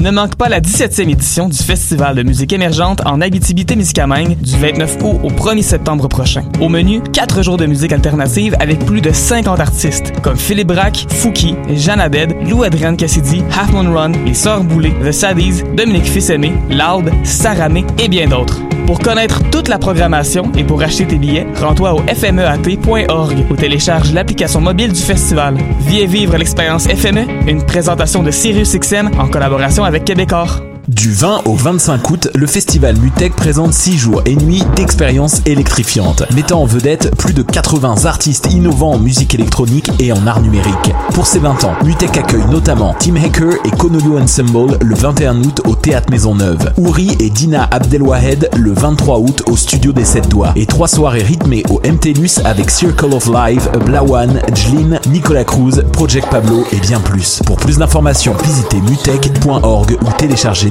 Ne manque pas la 17e édition du Festival de musique émergente en Abitibi-Témiscamingue du 29 août au 1er septembre prochain. Au menu, 4 jours de musique alternative avec plus de 50 artistes comme Philippe Braque, Fouki, Jeanne Abed, Lou Adrienne Cassidy, Half Moon Run, Les Sœurs The Saddies, Dominique Fils-Aimé, Loud, Saramé et bien d'autres. Pour connaître toute la programmation et pour acheter tes billets, rends-toi au fmeat.org ou télécharge l'application mobile du festival. Viens vivre l'expérience FME, une présentation de SiriusXM en collaboration avec Québecor. Du 20 au 25 août, le festival Mutec présente 6 jours et nuits d'expériences électrifiantes, mettant en vedette plus de 80 artistes innovants en musique électronique et en art numérique. Pour ses 20 ans, Mutec accueille notamment Tim Hacker et Konoyo Ensemble le 21 août au Théâtre Maisonneuve, Ouri et Dina Abdelwahed le 23 août au Studio des 7 Doigts, et trois soirées rythmées au MTLUS avec Circle of Life, Blawan, Jlin, Nicolas Cruz, Project Pablo et bien plus. Pour plus d'informations, visitez mutec.org ou téléchargez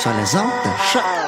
sur les ondes de choc.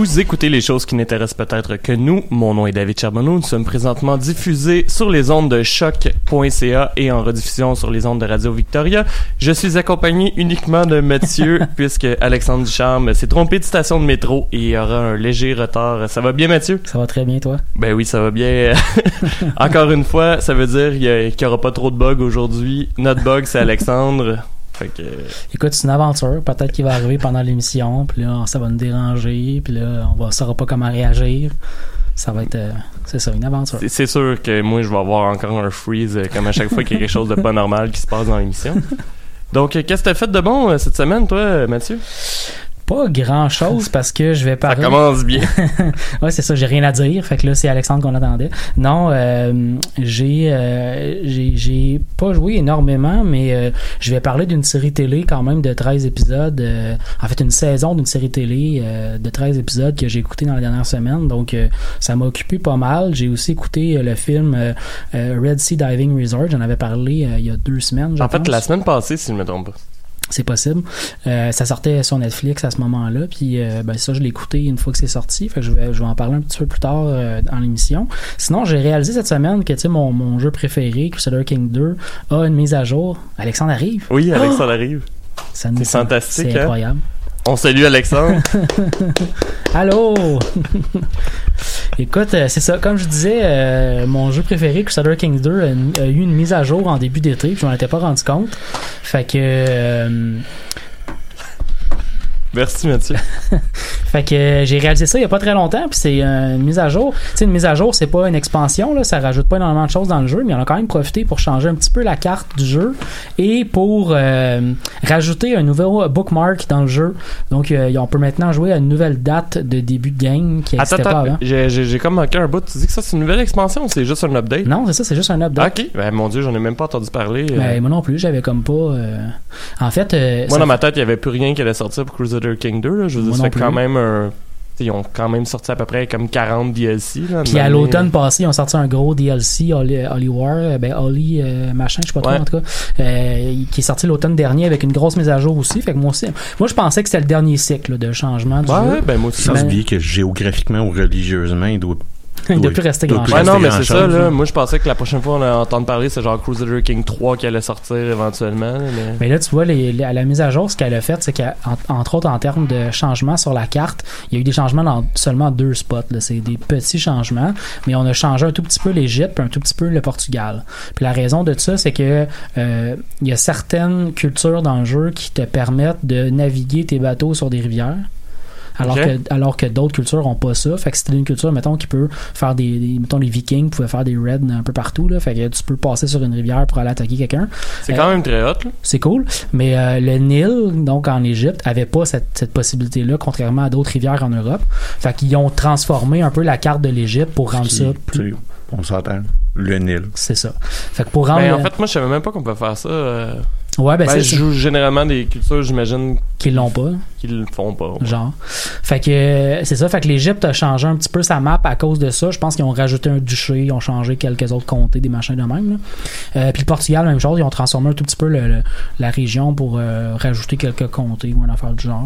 Vous écoutez les choses qui n'intéressent peut-être que nous. Mon nom est David Charbonneau. Nous sommes présentement diffusés sur les ondes de choc.ca et en rediffusion sur les ondes de Radio Victoria. Je suis accompagné uniquement de Mathieu puisque Alexandre Ducharme s'est trompé de station de métro et il aura un léger retard. Ça va bien Mathieu? Ça va très bien toi? Ben oui, ça va bien. Encore une fois, ça veut dire qu'il n'y aura pas trop de bugs aujourd'hui. Notre bug, c'est Alexandre. Fait que... Écoute, c'est une aventure. Peut-être qu'il va arriver pendant l'émission, puis là, ça va nous déranger, puis là, on va saura pas comment réagir. Ça va être, euh, c'est ça, une aventure. C'est- sûr que moi, je vais avoir encore un freeze euh, comme à chaque fois qu'il y a quelque chose de pas normal qui se passe dans l'émission. Donc, euh, qu'est-ce que t'as fait de bon euh, cette semaine, toi, euh, Mathieu? Pas grand chose parce que je vais Ça parler. commence bien. ouais, c'est ça, j'ai rien à dire. Fait que là, c'est Alexandre qu'on attendait. Non, euh, j'ai, euh, j'ai, j'ai pas joué énormément, mais euh, je vais parler d'une série télé quand même de 13 épisodes. euh, en fait, une saison d'une série télé euh, de 13 épisodes que j'ai écouté dans la dernière semaine. Donc, euh, ça m'a occupé pas mal. J'ai aussi écouté le film Red Sea Diving Resort. J'en avais parlé euh, il y a deux semaines. En fait, pense. la semaine passée, si je ne me trompe pas. C'est possible. Euh, ça sortait sur Netflix à ce moment-là, puis euh, ben ça je l'ai écouté une fois que c'est sorti, fait que je vais je vais en parler un petit peu plus tard euh, dans l'émission. Sinon, j'ai réalisé cette semaine que tu sais mon, mon jeu préféré, Crusader King 2, a une mise à jour. Alexandre arrive. Oui, Alexandre arrive. Ça C'est fantastique, C'est hein? incroyable. On salue Alexandre. Allô! Écoute, euh, c'est ça. Comme je disais, euh, mon jeu préféré, Crusader Kings 2, a, eu une mise à jour en début d'été, puis je m'en étais pas rendu compte. Fait que... euh, Merci, Mathieu. Fait que euh, j'ai réalisé ça il y a pas très longtemps, puis c'est euh, une mise à jour. Tu sais, une mise à jour, c'est pas une expansion, là, ça rajoute pas énormément de choses dans le jeu, mais on a quand même profité pour changer un petit peu la carte du jeu et pour euh, rajouter un nouveau bookmark dans le jeu. Donc, on peut maintenant jouer à une nouvelle date de début de game qui n'existait pas avant. J'ai comme manqué un bout. Tu dis que ça, c'est une nouvelle expansion ou c'est juste un update? Non, c'est ça, c'est juste un update. Ok. Ben, mon Dieu, j'en ai même pas entendu parler. Ben, moi non plus, j'avais comme pas. En fait, Moi, dans ma tête, il y avait plus rien qui allait sortir pour Crusader King 2. Là. Je veux dire, ça fait quand même un... ils ont quand même sorti à peu près comme 40 DLC. Là, Puis à l'automne passé, ils ont sorti un gros DLC, Holly, Holly War, euh, ben Holly euh, machin, je sais pas trop Ouais. en tout cas, euh, qui est sorti l'automne dernier avec une grosse mise à jour aussi. Fait que moi aussi, moi je pensais que c'était le dernier cycle là, de changement du Ouais, jeu. ouais, ben moi aussi. Sans Ben- oublier que géographiquement ou religieusement, il doit Il ne doit- plus rester doit grand plus Ouais, non, mais c'est grand-chose, ça, là. là. Moi, je pensais que la prochaine fois on allait entendre parler, c'est genre Crusader King 3 qui allait sortir éventuellement. Mais... Mais là, tu vois, les, les- à la mise à jour, ce qu'elle a fait, c'est qu'entre autres, en termes de changements sur la carte, il y a eu des changements dans seulement deux spots. là. C'est des petits changements, mais on a changé un tout petit peu l'Égypte puis un tout petit peu le Portugal. Puis la raison de ça, c'est que euh, il y a certaines cultures dans le jeu qui te permettent de naviguer tes bateaux sur des rivières. Alors que, alors que d'autres cultures ont pas ça. Fait que c'était une culture, mettons, qui peut faire des, des- mettons, les Vikings pouvaient faire des raids un peu partout, là. Fait que tu peux passer sur une rivière pour aller attaquer quelqu'un. C'est quand même très hot, là. C'est cool. Mais euh, le Nil, donc en Égypte, avait pas cette, cette possibilité-là, contrairement à d'autres rivières en Europe. Fait qu'ils ont transformé un peu la carte de l'Égypte pour rendre qui- ça plus. On s'entend. Le Nil. C'est ça. Fait que pour rendre. Ben, en fait, moi, je savais même pas qu'on peut faire ça. euh. ouais, ben, Ben, c'est je ça. joue généralement des cultures, j'imagine, Qu'ils l'ont pas. Qu'ils le font pas. Genre. Fait que euh, c'est ça. Fait que l'Égypte a changé un petit peu sa map à cause de ça. Je pense qu'ils ont rajouté un duché, ils ont changé quelques autres comtés, des machins de même. là. Euh, puis le Portugal, même chose. Ils ont transformé un tout petit peu le- le- la région pour euh, rajouter quelques comtés ou une affaire du genre.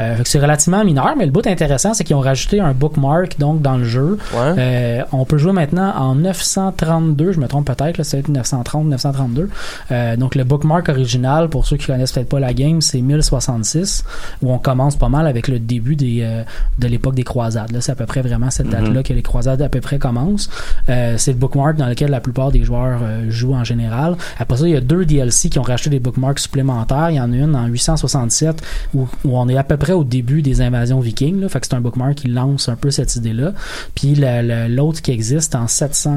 Euh, fait que c'est relativement mineur, mais le bout intéressant, c'est qu'ils ont rajouté un bookmark donc dans le jeu. Ouais. Euh, on peut jouer maintenant en 932, je me trompe peut-être, c'est 930, 932. Euh, donc le bookmark original, pour ceux qui connaissent peut-être pas la game, c'est 1066, où on commence pas mal avec le début des, euh, de l'époque des croisades. Là, c'est à peu près vraiment cette date-là que les croisades à peu près commencent. Euh, c'est le bookmark dans lequel la plupart des joueurs euh, jouent en général. Après ça, il y a deux DLC qui ont racheté des bookmarks supplémentaires. Il y en a une en 867 où, où on est à peu près au début des invasions vikings. Là, fait que c'est un bookmark qui lance un peu cette idée-là. Puis l'autre qui existe en 700,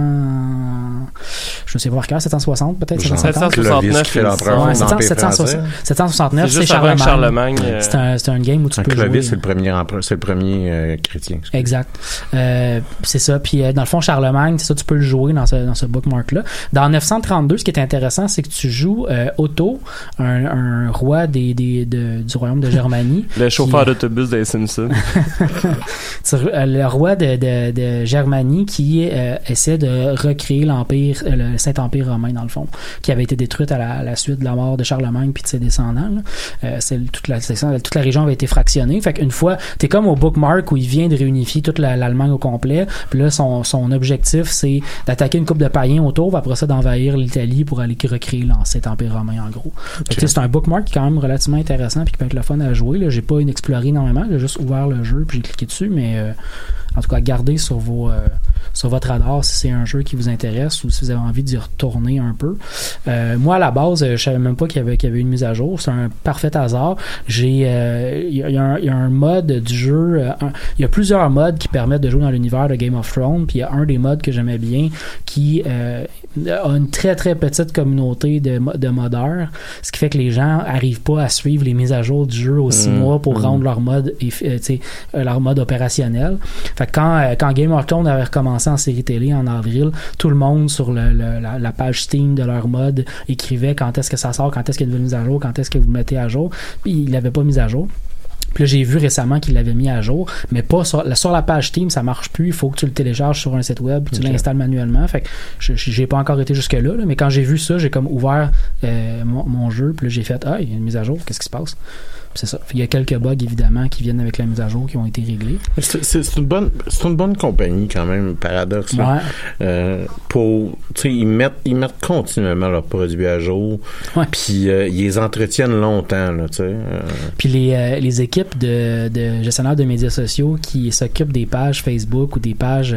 je ne sais pas par cœur, 760 peut-être, Genre 750. Clovis qui fait 769, l'empereur Ouais, de l'Empire 760 français. 769, C'est Charlemagne. Charlemagne. euh, C'est un, c'est un game où tu Un peux Clovis, jouer. c'est le premier c'est le premier euh, chrétien. Exact. Euh, c'est ça. Puis euh, dans le fond, Charlemagne, c'est ça, tu peux le jouer dans ce, dans ce bookmark-là. Dans 932, ce qui est intéressant, c'est que tu joues euh, Otto, un, un roi des, des, de- du royaume de Germanie. Le chauffeur Qui- d'autobus des Simpsons. Le roi de, de, de Germanie qui euh, essaie de recréer l'empire, le Saint-Empire romain dans le fond, qui avait été détruite à la, à la suite de la mort de Charlemagne puis de ses descendants. Euh, c'est toute la toute la région avait été fractionnée. Fait qu'une fois, t'es comme au bookmark où il vient de réunifier toute la- l'Allemagne au complet. Puis là, son, son objectif c'est d'attaquer une coupe de païens autour, puis après ça d'envahir l'Italie pour aller recréer l'ancien empire romain en gros. C'est un bookmark qui est quand même relativement intéressant puis qui peut être le fun à jouer. J'ai pas une exploré énormément, j'ai juste ouvert le jeu puis j'ai cliqué dessus, mais euh, en tout cas, gardez sur vos euh, sur votre radar si c'est un jeu qui vous intéresse ou si vous avez envie d'y retourner un peu. Euh, moi, à la base, euh, je savais même pas qu'il y avait, qu'il y avait une mise à jour. C'est un parfait hasard. J'ai, il y, y a un- il y a un mode du jeu. il y a plusieurs modes qui permettent de jouer dans l'univers de Game of Thrones. Puis il y a un des modes que j'aimais bien qui a une très très petite communauté de, de modeurs, ce qui fait que les gens arrivent pas à suivre les mises à jour du jeu aux six Mm, mois pour mm. rendre leur mode, euh, leur mode opérationnel. Fait quand, euh, quand Game of Thrones avait recommencé en série télé en avril, tout le monde sur le, le- la, la page Steam de leur mode écrivait quand est-ce que ça sort, quand est-ce qu'il y a une mise à jour, quand est-ce que vous le mettez à jour. Puis il l'avait pas mis à jour. Puis là, j'ai vu récemment qu'il l'avait mis à jour, mais pas sur la, sur la page Steam, ça marche plus. Il faut que tu le télécharges sur un site web, puis tu l'installes manuellement. Fait que j'ai pas encore été jusque là, mais quand j'ai vu ça, j'ai comme ouvert euh, mon, mon jeu, puis là j'ai fait ah il y a une mise à jour, qu'est-ce qui se passe c'est ça. Il y a quelques bugs évidemment qui viennent avec la mise à jour qui ont été réglés. C'est une bonne, c'est une bonne compagnie quand même, paradoxe. Ouais. Euh, pour, ils mettent, ils mettent continuellement leurs produits à jour. Puis euh, ils les entretiennent longtemps. Euh, Puis les, les équipes de, de gestionnaires de médias sociaux qui s'occupent des pages Facebook ou des pages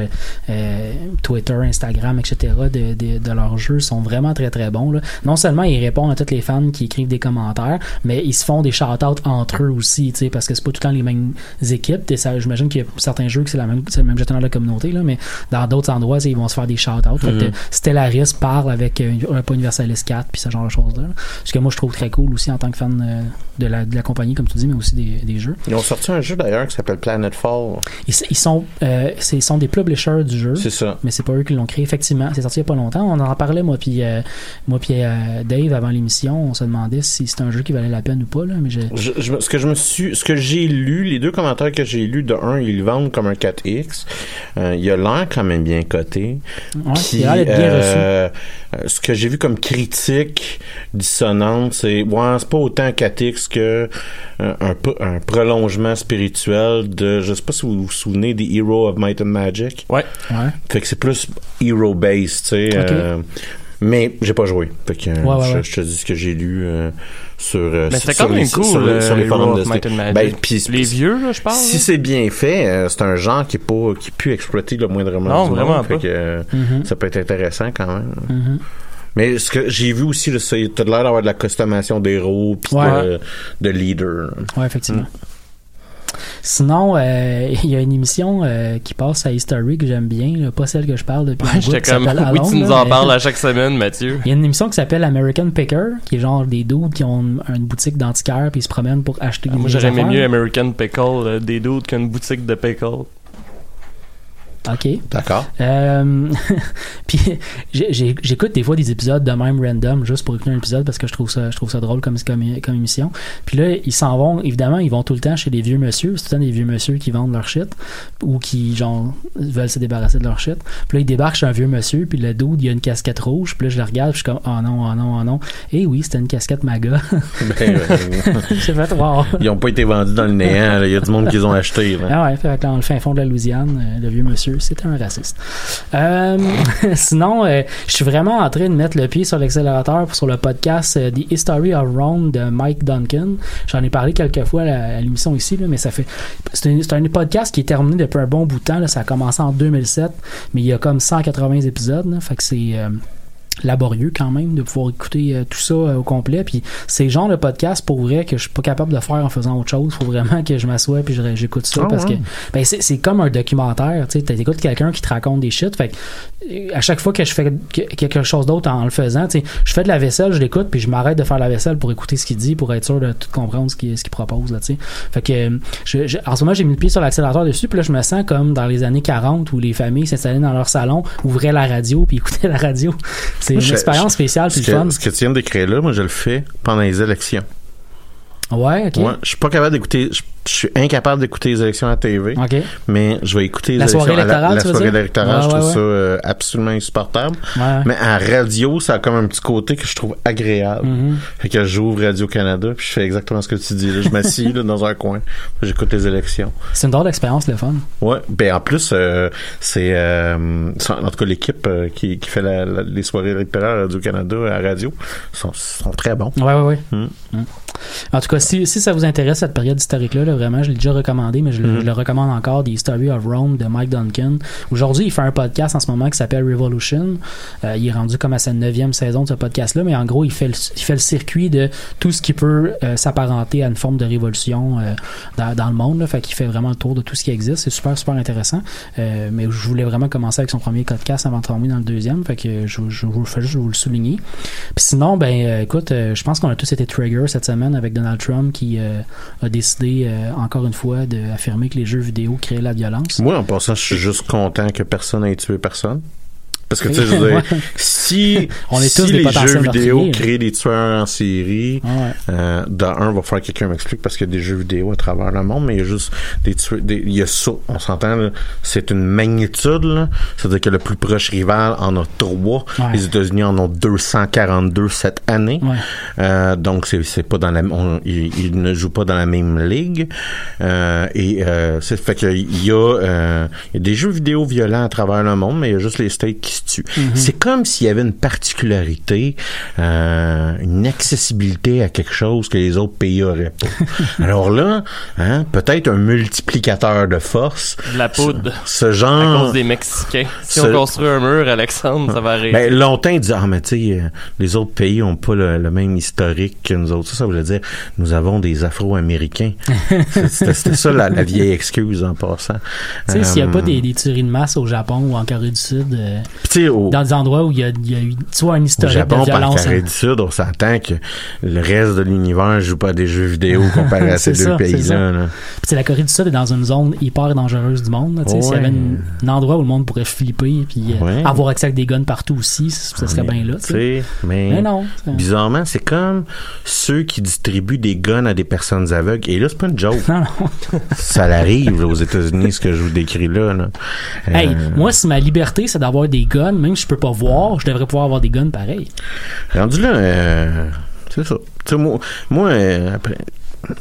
Twitter, Instagram, etc. de, de, de leurs jeux sont vraiment très très bons. Là. Non seulement ils répondent à tous les fans qui écrivent des commentaires, mais ils se font des shout-outs entre eux aussi, tu sais, parce que c'est pas tout le temps les mêmes équipes. T'sais, ça- J'imagine qu'il y a certains jeux que c'est la même, c'est le même gestionnaire de la communauté, là, mais dans d'autres endroits, ils vont se faire des shout-outs. Que Mhm. Stellaris parle avec euh, un pas Universalis 4 puis ce genre de choses-là. Ce que moi je trouve très cool aussi en tant que fan euh, de, la, de la compagnie, comme tu dis, mais aussi des, des jeux. ils ont sorti un jeu d'ailleurs qui s'appelle Planetfall. Ils, ils sont, euh, c'est- ils sont des publishers du jeu. C'est ça. Mais c'est pas eux qui l'ont créé, effectivement. C'est sorti il y a pas longtemps. On en parlait, moi puis euh, moi puis euh, Dave, avant l'émission. On se demandait si c'était un jeu qui valait la peine ou pas. Là, mais je, Je, je- je- ce que je me suis, ce que j'ai lu, les deux commentaires que j'ai lus, de un, ils le vendent comme un 4X. Euh, il a l'air quand même bien coté. Ouais, Puis, il a l'air bien reçu. euh, euh, ce que j'ai vu comme critique dissonante, c'est ouais, c'est pas autant 4X que euh, un, peu- un prolongement spirituel de, je sais pas si vous vous souvenez des Hero of Might and Magic. Ouais. Ouais. Fait que c'est plus hero based, tu sais. Ok. euh, mais j'ai pas joué. Fait que Ouais, ouais, je, te dis ce que j'ai lu euh, sur, euh, Mais c'était sur quand même les- cool, sur, les- sur les euh, forums de. Ben, Les vieux, là, je parle. si c'est bien fait, euh, c'est un genre qui est pas qui peut exploiter le moindrement Non, du monde. vraiment Fait pas. que euh, Mhm. ça peut être intéressant quand même. Mhm. Mais ce que j'ai vu aussi, t'as l'air d'avoir de la customation d'héros puis Ouais. de, de leader. Ouais, effectivement. Sinon, euh, il y a une émission euh, qui passe à History que j'aime bien, là, pas celle que je parle depuis un Ouais, bout, qui comme, oui, Alone, tu nous en parles à chaque semaine, Mathieu. Il y a une émission qui s'appelle American Picker, qui est genre des dudes qui ont une, boutique d'antiquaires puis ils se promènent pour acheter Ah, des moi, j'aurais aimé mieux American Pickle, euh, des doutes qu'une boutique de pickle. OK. D'accord. Euh, puis j'écoute des fois des épisodes de même random juste pour écouter un épisode parce que je trouve ça je trouve ça drôle comme comme, comme émission. Puis là ils s'en vont évidemment ils vont tout le temps chez des vieux monsieur, c'est tout le temps des vieux monsieur qui vendent leur shit ou qui genre veulent se débarrasser de leur shit. Puis là ils débarquent chez un vieux monsieur puis le dude il a une casquette rouge, puis là je le regarde, puis je suis comme oh non oh non oh non. Et oui, c'était une casquette maga. Ben, J'ai fait wow. ils ont pas été vendus dans le néant. là. Il y a du monde qui les ont achetés. là. Ah ouais, fait dans le fin fond de la Louisiane, euh, le vieux monsieur, c'était un raciste. Euh, sinon, euh, je suis vraiment en train de mettre le pied sur l'accélérateur sur le podcast euh, The History of Rome de Mike Duncan. J'en ai parlé quelques fois à l'émission ici, mais ça fait. C'est un, podcast qui est terminé depuis un bon bout de temps. Ça a commencé en 2007, mais il y a comme 180 épisodes. fait que c'est. Laborieux quand même de pouvoir écouter euh, tout ça euh, au complet. Puis c'est genre de podcast pour vrai que je suis pas capable de faire en faisant autre chose faut vraiment que je m'assoie puis j'écoute ça Ah parce ouais. que ben c'est c'est comme un documentaire tu sais. T'écoutes quelqu'un qui te raconte des shit fait que, à chaque fois que je fais que- quelque chose d'autre en le faisant tu sais je fais de la vaisselle je l'écoute puis je m'arrête de faire la vaisselle pour écouter ce qu'il dit pour être sûr de tout comprendre ce qu'il ce qu'il propose là tu sais. Fait que je, je- en ce moment j'ai mis le pied sur l'accélérateur dessus puis là je me sens comme dans les années 40 où les familles s'installaient dans leur salon ouvraient la radio puis écoutaient la radio c'est une je- expérience spéciale puis le fun ce que tu viens de décrire là, moi, je le fais pendant les élections. ouais ok Moi, je suis pas capable d'écouter. Je, je suis incapable d'écouter les élections à la TV. Mais je vais écouter les La élections soirée à la, électorale, la soirée électorale. Ouais, je trouve ouais. ça euh, absolument insupportable. Mais en radio, ça a comme un petit côté que je trouve agréable. Mhm. Fait que j'ouvre Radio-Canada, puis je fais exactement ce que tu dis. là. Je m'assis là, dans un coin, puis j'écoute les élections. c'est une drôle d'expérience le fun Ouais. Ben en plus, euh, c'est euh, en tout cas l'équipe qui, qui fait la- la- les soirées électorales à Radio-Canada à radio sont, sont très bons. Ouais, ouais, ouais. Mm. Mm. En tout cas, si, si ça vous intéresse, cette période historique-là, là, vraiment, je l'ai déjà recommandé, mais je, le- je le recommande encore, The History of Rome de Mike Duncan. Aujourd'hui, il fait un podcast en ce moment qui s'appelle Revolution. Euh, il est rendu comme à sa neuvième saison de ce podcast-là, mais en gros, il fait le, il fait le circuit de tout ce qui peut euh, s'apparenter à une forme de révolution euh, dans, dans le monde. Là. Fait qu'il fait vraiment le tour de tout ce qui existe. C'est super, super intéressant. Mais je voulais vraiment commencer avec son premier podcast avant de tomber dans le deuxième. Fait que je, je vous le fais juste vous le souligner. Puis sinon, ben écoute, je pense qu'on a tous été trigger cette semaine avec Donald Trump qui a décidé encore une fois d'affirmer que les jeux vidéo créent la violence. Moi, en passant, je suis juste content que personne n'ait tué personne. Parce que, tu sais, je veux dire, si, On est tous si les jeux vidéo créent des tueurs en série, Ah ouais. euh, dans un, va falloir que quelqu'un m'explique parce qu'il y a des jeux vidéo à travers le monde, mais il y a juste des tueurs, des- il y a ça, on s'entend, c'est une magnitude. C'est-à-dire que le plus proche rival en a trois. Ouais. Les États-Unis en ont 242 cette année. Ouais. Euh, donc c'est c'est pas dans la on- ils, ils ne jouent pas dans la même ligue Euh, et c'est fait que il y y a des jeux vidéo violents à travers le monde mais il y a juste les states qui C'est comme s'il y avait une particularité euh, une accessibilité à quelque chose que les autres pays auraient pas. Alors là, hein, peut-être un multiplicateur de force. De la poudre. Ce À genre cause des Mexicains. Si Ce- on construit un mur, Alexandre, ça va arriver. ben, longtemps, ils disaient, ah, mais tu sais, euh, les autres pays ont pas le, le même historique que nous autres. Ça, ça voulait dire, nous avons des Afro-Américains. C'était ça, la, la vieille excuse en passant. Tu sais, s'il n'y a Euh, pas des, des tueries de masse au Japon ou en Corée du Sud, euh, Puis au, dans des endroits où il y a, il y a eu soit un au historique Japon, de violence. Corée hein. du Sud, on s'entend que le reste de l'univers joue pas à des jeux vidéo comparé à ces deux ça, pays-là. là. Puis la Corée du Sud est dans une zone hyper dangereuse du monde. S'il y avait une- un endroit où le monde pourrait flipper puis euh, avoir accès à des guns partout aussi, ça ça serait bien là. mais, Mais non. bizarrement, c'est comme ceux qui distribuent des guns à des personnes aveugles. Et là, c'est pas une joke. Non, non. Ça l'arrive là, aux États-Unis, ce que je vous décris là. là. Euh, Hey, moi, si ma liberté, c'est d'avoir des guns, même si je peux pas voir, je devrais pouvoir avoir des guns pareil. Rendu là, euh, c'est ça. Tu sais, moi, moi euh, après,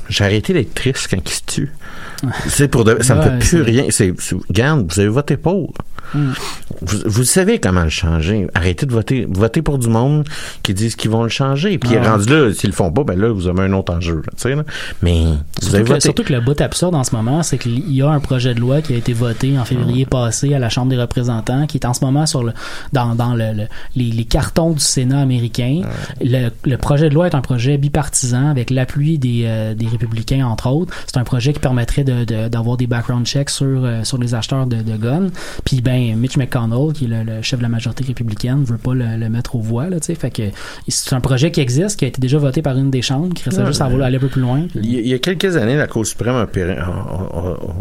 j'ai arrêté d'être triste quand il se tue. C'est pour de- ça me Ouais, fait plus rien. C'est, regarde, vous avez voté pour. Mm. Vous, vous savez comment le changer. Arrêtez de voter. Votez pour du monde qui disent qu'ils vont le changer. Puis Ah rendu là, s'ils le font pas, ben là, vous avez un autre enjeu. là, là. Mais vous Surtout avez que, voté. surtout que le bout absurde en ce moment, c'est qu'il y a un projet de loi qui a été voté en février passé à la Chambre des représentants, qui est en ce moment sur le dans, dans le, le- les, les cartons du Sénat américain. Le, le projet de loi est un projet bipartisan avec l'appui des, euh, des républicains, entre autres. C'est un projet qui permettrait de- de- d'avoir des background checks sur, euh, sur les acheteurs de, de guns. Puis ben Mitch McConnell, qui est le, le chef de la majorité républicaine, veut pas le, le mettre aux voix. Là, tu sais. fait que c'est un projet qui existe, qui a été déjà voté par une des chambres, qui restait Ouais. juste à vouloir aller un peu plus loin. puis- Il y, a, quelques années, la Cour suprême a, péri- a- a- a- a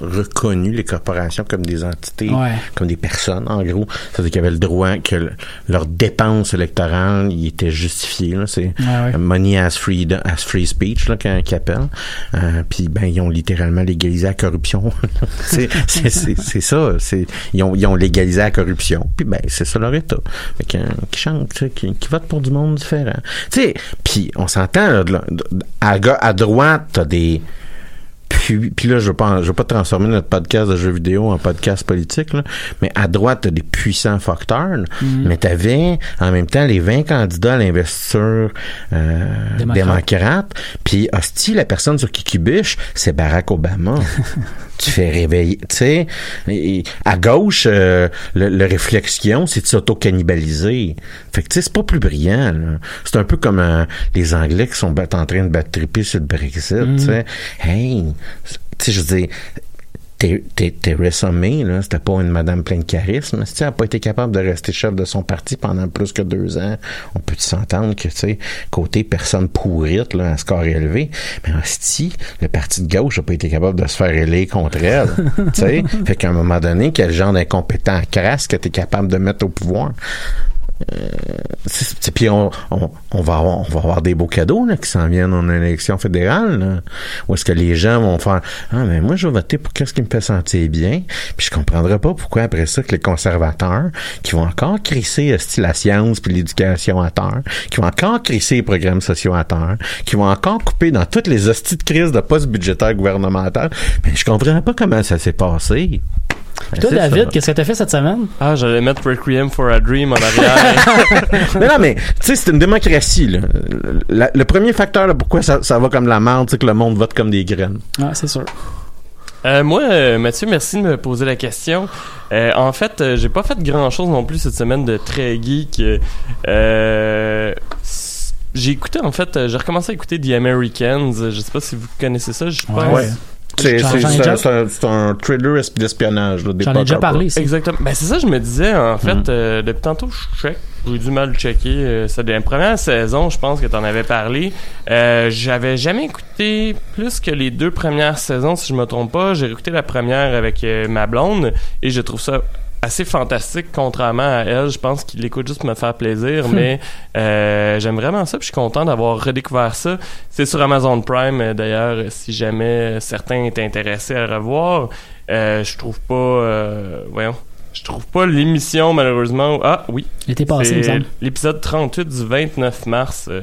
reconnu les corporations comme des entités, Ouais. comme des personnes, en gros. C'est-à-dire qu'ils avaient le droit que le- leurs dépenses électorales y étaient justifiées. C'est Ouais, ouais. money as free, as free speech, qu'ils appellent. Euh, Puis, ben, ils ont littéralement légalisé la corruption. c'est ça. C'est, ils, ont, ils ont légalisé la corruption. Puis, ben, c'est ça leur état. Fait que, euh, qui chante, qui, qui vote pour du monde différent. Tu sais, puis on s'entend, à, à droite, t'as des puis, puis là, je veux pas, je veux pas transformer notre podcast de jeux vidéo en podcast politique, là, mais à droite, t'as des puissants facteurs, mais t'avais en même temps les 20 candidats à l'investiture euh, Démocrate. puis hostie, la personne sur qui c'est Barack Obama. tu fais réveiller, tu sais, et- et à gauche, euh, le, le réflexe qu'ils ont, c'est de s'auto-cannibaliser. Fait que, tu sais, c'est pas plus brillant, là. C'est un peu comme euh, les Anglais qui sont en train de battre triper sur le Brexit, tu sais. Hey, tu sais, je veux dire, Theresa May, là, c'était pas une madame pleine de charisme. Si elle n'a pas été capable de rester chef de son parti pendant plus que deux ans, on peut s'entendre que, tu sais, côté personne pourrite, là, un score élevé. Mais si le parti de gauche n'a pas été capable de se faire élire contre elle, tu sais, fait qu'à un moment donné, quel genre d'incompétent crasse que tu es capable de mettre au pouvoir? Euh, puis on, va avoir, des beaux cadeaux là, qui s'en viennent en élection fédérale. Où est-ce que les gens vont faire Ah mais moi je vais voter pour qu'est-ce qui me fait sentir bien. Puis je comprendrai pas pourquoi après ça que les conservateurs qui vont encore crisser euh, la science puis l'éducation à terre, qui vont encore crisser les programmes sociaux à terre, qui vont encore couper dans toutes les hosties de crise de postes budgétaires gouvernementaux. Mais je comprends pas comment ça s'est passé. Puis toi, David, qu'est-ce que t'as fait cette semaine? Ah, j'allais mettre Requiem for a Dream en arrière. mais non, mais tu sais, c'est une démocratie. Là. La- le premier facteur, là, pourquoi ça, ça va comme la merde, c'est que le monde vote comme des graines. Ah, c'est sûr. Euh, moi, euh, Mathieu, merci de me poser la question. Euh, en fait, euh, j'ai pas fait grand chose non plus cette semaine de très geek. Euh, j'ai écouté, en fait, j'ai recommencé à écouter The Americans. Je sais pas si vous connaissez ça. Je pense. Ouais. C'est un, un- thriller esp- d'espionnage. là, des J'en ai déjà parlé ici. Exactement. Ben, c'est ça, je me disais, en fait, Mm. euh, depuis tantôt, je check. J'ai du mal checker. Euh, c'est la première saison, je pense que tu en avais parlé. Euh, J'avais jamais écouté plus que les deux premières saisons, si je me trompe pas. J'ai écouté la première avec euh, ma blonde et je trouve ça assez fantastique, contrairement à elle. Je pense qu'il écoute juste pour me faire plaisir, mais euh, j'aime vraiment ça. Puis je suis content d'avoir redécouvert ça. C'est sur Amazon Prime, euh, d'ailleurs, si jamais certains étaient intéressés à le revoir. Euh, je trouve pas... euh, voyons. Je trouve pas l'émission, malheureusement. Ah, oui. Passé, l'épisode 38 du 29 mars euh,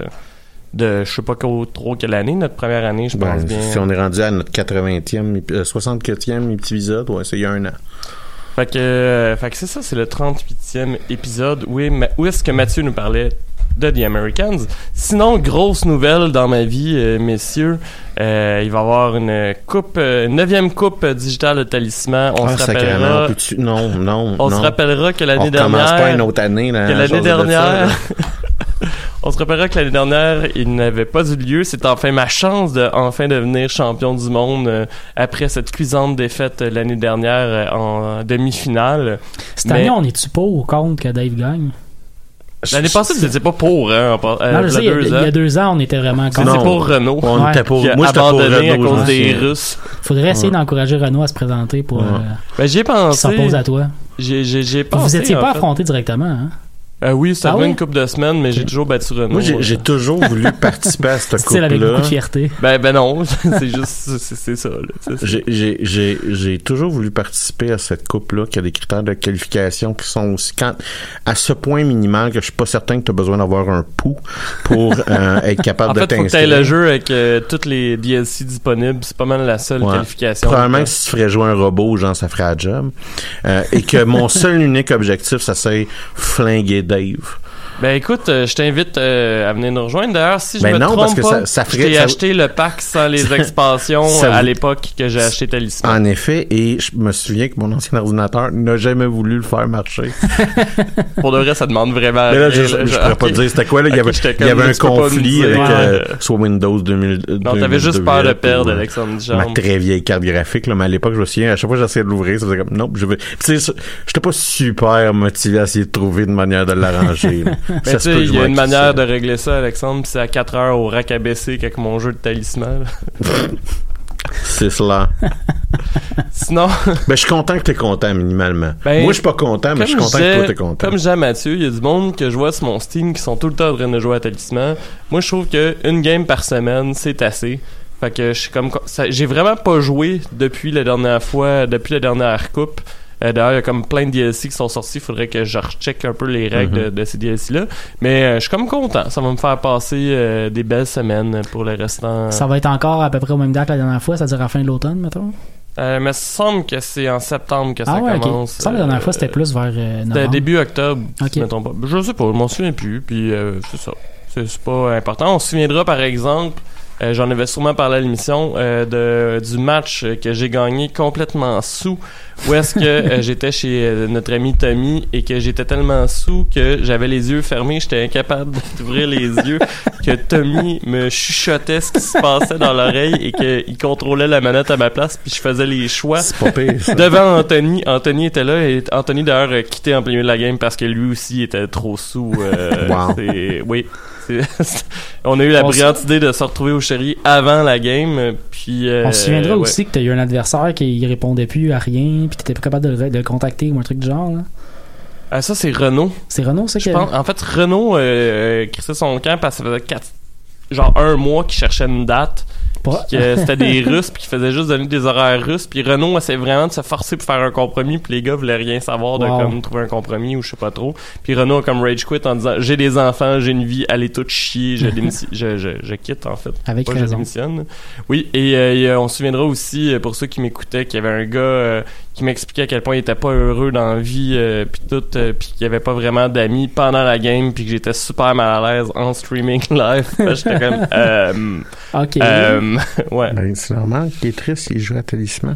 de je sais pas trop quelle année, notre première année, je pense Ben, bien. si on est rendu à notre 80e, épi- euh, 64e épisode, ouais, c'est il y a un an. Fait que, euh, fait que c'est ça, c'est le 38e épisode où, est où est-ce que Mathieu nous parlait de The Americans? Sinon, grosse nouvelle dans ma vie, euh, messieurs, euh, il va y avoir une coupe, euh, une neuvième coupe digitale de Talisman. On Ah, se rappellera, on Non, non, on non. se rappellera que on l'année dernière, pas une autre année. Là, que à l'année dernière. On se rappellera que l'année dernière, il n'avait pas eu lieu. C'est enfin ma chance de enfin devenir champion du monde euh, après cette cuisante défaite euh, l'année dernière euh, en demi-finale. Cette Mais- année, on est-tu pas au compte que Dave gagne? L'année passée, vous n'étiez pas pour, hein, en par- euh, non, je il y a sais, il y a- deux il y ans. a deux ans, on était vraiment C'était contre. Non. pour Renault. On Ouais. était pour, Qui a moi, j'étais pour abandonné à Renault, cause je des souviens. Russes. Faudrait essayer Ouais. d'encourager Renault à se présenter pour Ouais. euh, Ben, j'y ai qu'il pensé. s'oppose à toi. J'ai, j'ai, j'ai Vous pensé, étiez en pas fait. affronté directement, hein? Euh, oui, ça Ah fait oui? une couple de semaines, mais j'ai toujours battu Renault. Moi, j'ai j'ai toujours voulu participer à cette Style avec beaucoup coupe-là. de fierté. Ben, ben non, c'est juste, c'est, c'est ça. C'est. J'ai- J'ai j'ai- j'ai toujours voulu participer à cette coupe-là, qui a des critères de qualification qui sont aussi quand, à ce point minimal que je suis pas certain que tu as besoin d'avoir un pouls pour euh, être capable En de fait, faut que t'inscrire. le jeu avec euh, toutes les DLC disponibles. C'est pas mal la seule Ouais. qualification. Probablement que si tu ferais jouer un robot, genre, ça ferait la job. Euh, et que mon seul unique objectif, ça serait flinguer Dave. Ben écoute, euh, je t'invite euh, à venir nous rejoindre. D'ailleurs, si je Ben me non, trompe parce que pas, ça- ça je ferait- t'ai ça- acheté le pack sans les expansions ça à l'époque que j'ai acheté Talisman. En effet, et je me souviens que mon ancien ordinateur n'a jamais voulu le faire marcher. Pour de vrai, ça demande vraiment. Mais là, je, je, je pourrais pas te dire c'était quoi, là. Il y avait, il y un conflit dire. avec Ouais. euh, soit Windows 2000. Non, t'avais juste peur de perdre, Alexandre ma Duchamp. très vieille carte graphique, là, mais à l'époque, je me souviens, à chaque fois que j'essayais de l'ouvrir, ça faisait comme, non, je vais, tu sais, j'étais pas super motivé à essayer de trouver une manière de l'arranger, là. Mais tu sais, il y a une manière de régler ça, Alexandre, pis c'est à 4 heures au rack abaissé qu'avec mon jeu de talisman. C'est cela. Sinon, Ben, je suis content que t'es content, minimalement. Ben, Moi, je suis pas content, mais je suis content que toi, t'es content. Comme Jean Mathieu, il y a du monde que je vois sur mon Steam qui sont tout le temps en train de jouer à Talisman. Moi, je trouve que une game par semaine, c'est assez. Fait que je suis comme j'ai vraiment pas joué depuis la dernière fois, depuis la dernière coupe. Euh, D'ailleurs, il y a comme plein de DLC qui sont sortis. Il faudrait que je recheck un peu les règles Mhm. de, de ces DLC-là. Mais euh, je suis comme content. Ça va me faire passer euh, des belles semaines pour le restant. Ça va être encore à peu près au même date que la dernière fois, c'est-à-dire à la fin de l'automne, mettons? Euh, mais il semble que c'est en septembre que ça Ah ouais, ok. commence. Ça, la dernière fois, c'était plus vers euh, novembre. début octobre, Ok. si je me trompe pas. Je sais pas, je m'en souviens plus, puis euh, c'est ça. C'est pas important. On se souviendra, par exemple, euh, j'en avais sûrement parlé à l'émission, euh, de, du match que j'ai gagné complètement sous, où est-ce que euh, j'étais chez notre ami Tommy et que j'étais tellement sous que j'avais les yeux fermés, j'étais incapable d'ouvrir les yeux, que Tommy me chuchotait ce qui se passait dans l'oreille et qu'il contrôlait la manette à ma place, puis je faisais les choix C'est pas pire, ça. devant Anthony. Anthony était là et Anthony d'ailleurs quitté en plein milieu de la game parce que lui aussi était trop sous. Wow. Oui. On a eu la On brillante idée de se retrouver au chéri avant la game. Puis, euh, On se souviendra ouais. aussi que t'as eu un adversaire qui répondait plus à rien, puis t'étais pas capable de, le- de le contacter ou un truc du genre. là. Ah, ça, c'est Renault. C'est Renault, ça, qui. En fait, Renault euh, crissait son camp parce que ça faisait quatre- genre un mois qu'il cherchait une date. Puis que c'était des Russes puis qui faisaient juste donner des horaires russes. Puis Renault essayait vraiment de se forcer pour faire un compromis. Puis les gars voulaient rien savoir de Wow. comme trouver un compromis ou je sais pas trop. Puis Renault a comme rage quit en disant j'ai des enfants, j'ai une vie, allez tout chier, je, je, je, je quitte en fait. Avec Pas je raison. démissionne. Oui, et, euh, et, euh, on se souviendra aussi, euh, pour ceux qui m'écoutaient, qu'il y avait un gars euh, qui m'expliquait à quel point il était pas heureux dans la vie, euh, puis tout, euh, puis qu'il y avait pas vraiment d'amis pendant la game, puis que j'étais super mal à l'aise en streaming live. J'étais comme, euh, Ok. euh, ouais. Ben, c'est normal qu'il est triste, il joue à Talisman.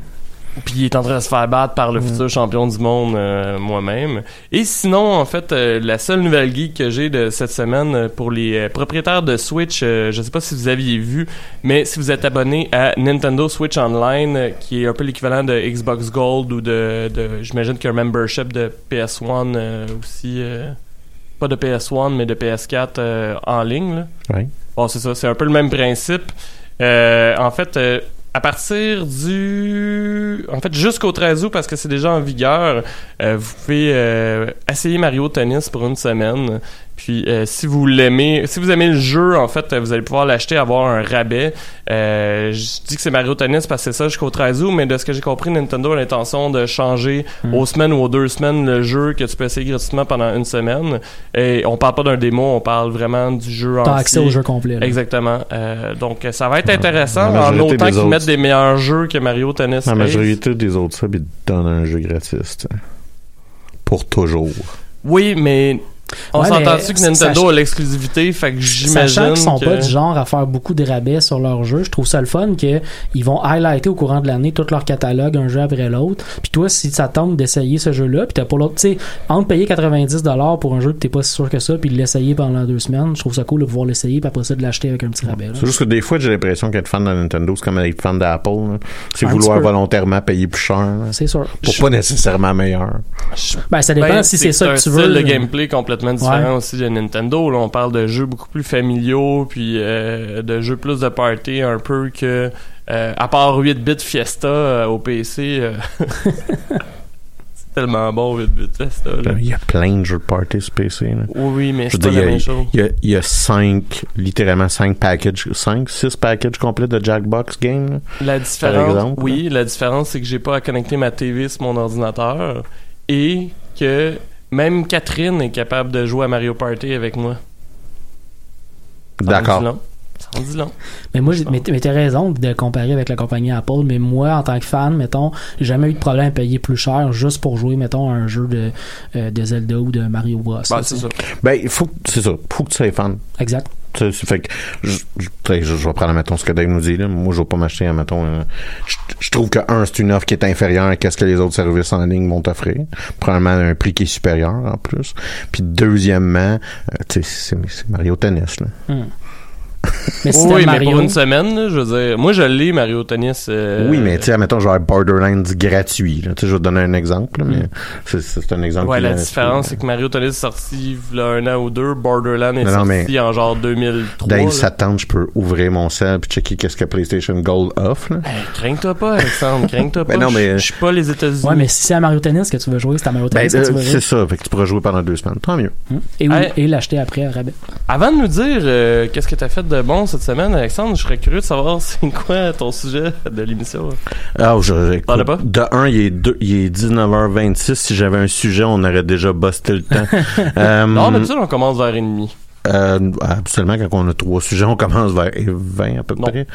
Puis il est en train de se faire battre par le futur champion du monde euh, moi-même. Et sinon, en fait, euh, la seule nouvelle geek que j'ai de cette semaine euh, pour les propriétaires de Switch, je sais pas si vous aviez vu, mais si vous êtes abonné à Nintendo Switch Online, qui est un peu l'équivalent de Xbox Gold ou de, de j'imagine qu'il y a un membership de PS1 euh, aussi, pas de PS1 mais de PS4 euh, en ligne. Là. Oui. Bon, c'est ça, c'est un peu le même principe. Euh, en fait, euh, à partir du... En fait, jusqu'au 13 août, parce que c'est déjà en vigueur, euh, vous pouvez euh, essayer Mario Tennis pour une semaine. Puis, euh, si vous l'aimez, si vous aimez le jeu, en fait, euh, vous allez pouvoir l'acheter, avoir un rabais. Euh, je dis que c'est Mario Tennis parce que c'est ça jusqu'au 13 août, mais de ce que j'ai compris, Nintendo a l'intention de changer Hmm. aux semaines ou aux deux semaines le jeu que tu peux essayer gratuitement pendant une semaine. Et on parle pas d'un démo, on parle vraiment du jeu T'as entier. accès au jeu complet. là. Exactement. Euh, donc, ça va être intéressant en autant qu'ils mettent des meilleurs jeux que Mario Tennis. La Ace. majorité des autres subs, ils te donnent un jeu gratis, tu sais. Pour toujours. Oui, mais On Ouais, s'entend-tu que Nintendo sach- a l'exclusivité, fait que j'imagine Sachant qu'ils sont que... pas du genre à faire beaucoup de rabais sur leurs jeux, je trouve ça le fun que ils vont highlighter au courant de l'année tout leur catalogue, un jeu après l'autre. Puis toi, si ça tente d'essayer ce jeu-là, puis t'as pas l'autre, tu sais, entre payer 90$ pour un jeu que t'es pas si sûr que ça, puis de l'essayer pendant deux semaines, je trouve ça cool de pouvoir l'essayer, puis après ça de l'acheter avec un petit rabais. C'est juste que des fois, j'ai l'impression qu'être fan de Nintendo, c'est comme être fan d'Apple. C'est vouloir volontairement payer plus cher. C'est sûr. Pour pas nécessairement meilleur. Ben, ça dépend Ben, si c'est ça que tu style veux. de là. gameplay complètement différent Ouais. aussi de Nintendo. Là, on parle de jeux beaucoup plus familiaux, puis euh, de jeux plus de party un peu que... euh, à part 8 bits Fiesta euh, au PC... euh, c'est tellement bon 8 bits Fiesta. là. Il y a plein de jeux de party sur PC. là. Oui, oui, mais Je c'est pas la il y a- même chose. Il y a, il y a cinq, littéralement cinq packages, cinq, six packages complets de Jackbox Game. La différence, exemple, oui, la différence, c'est que j'ai pas à connecter ma TV sur mon ordinateur et que même Catherine est capable de jouer à Mario Party avec moi. Ça en dit D'accord. long. Ça en dit long. Mais moi, j'ai- mais t'as raison de comparer avec la compagnie Apple, mais moi, en tant que fan, mettons, j'ai jamais eu de problème à payer plus cher juste pour jouer, mettons, à un jeu de, euh, de Zelda ou de Mario Bros. Là, c'est ça. Ben, il faut, que- c'est ça. Faut que tu sois fan. Exact. Fait que je, je, vais prendre mettons ce que Dave nous dit là. Moi je vais pas m'acheter mettons je, trouve que un c'est une offre qui est inférieure à ce que les autres services en ligne vont t'offrir. Probablement un prix qui est supérieur en plus. Puis deuxièmement, euh, c'est, Mario Tennis là. Mais si oui, t'aimes mais Mario, pour une semaine, là, je veux dire, moi je l'ai Mario Tennis. euh, Oui, mais tu sais mettons genre Borderlands gratuit là. Tu je vais te donner un exemple là, mais c'est, c'est un exemple Ouais, la différence, c'est que Mario Tennis est sorti a un an ou deux, Borderlands est Non, non, sorti mais- en genre 2003. Dave, là. tente, je peux ouvrir mon sel puis checker qu'est-ce que PlayStation Gold offre. Là. Hey, crains-toi pas, Alexandre, crains-toi pas. Ben non, mais- Je suis pas les États-Unis. Ouais, mais si c'est à Mario Tennis que tu veux jouer, c'est à Mario Ben, Tennis que tu euh, veux c'est jouer. ça, fait que tu pourras jouer pendant deux semaines. Tant mieux. Hum. Et, Hey. et l'acheter après à rabais. Avant de nous dire euh, qu'est-ce que t'as fait de bon cette semaine, Alexandre, je serais curieux de savoir c'est quoi ton sujet de l'émission. Ah, je, écoute, pas? de un, il est, deux, il est 19h26. Si j'avais un sujet, on aurait déjà busté le temps. euh, Non, d'habitude, on commence vers et demi. Euh, absolument, quand on a trois sujets, on commence vers 20 à peu Non. près.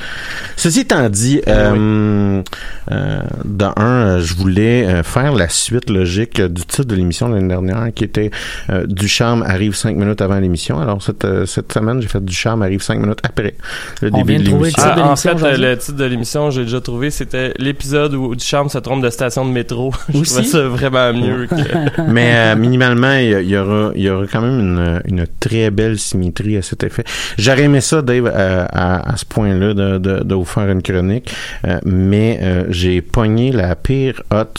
Ceci étant dit, euh, euh, de un, euh, je voulais faire la suite logique du titre de l'émission l'année dernière, qui était euh, Du charme arrive cinq minutes avant l'émission. Alors cette, cette semaine, j'ai fait Du charme arrive cinq minutes après le On début de l'émission. Ah, en fait, le titre de l'émission, j'ai déjà trouvé, c'était l'épisode où Ducharme se trompe de station de métro. je Aussi? trouvais ça vraiment mieux que... Mais euh, minimalement, il y, aura, il y aura quand même une, une très belle symétrie à cet effet. J'aurais aimé ça, Dave, euh, à, ce point-là, de, vous faire une chronique, euh, mais euh, j'ai pogné la pire hot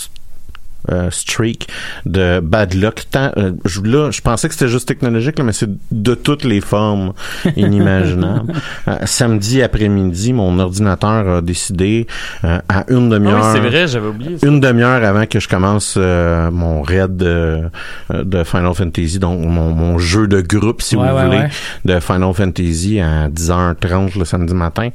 euh, streak de bad luck. Tant, euh, je, là, je pensais que c'était juste technologique, là, mais c'est de toutes les formes inimaginables. Euh, samedi après-midi, mon ordinateur a décidé euh, à une Ah demi-heure oui, c'est vrai, j'avais oublié ça. une demi-heure avant que je commence euh, mon raid de, de Final Fantasy, donc mon, mon jeu de groupe, si Ouais, vous ouais, voulez, ouais. de Final Fantasy à 10h30 le samedi matin,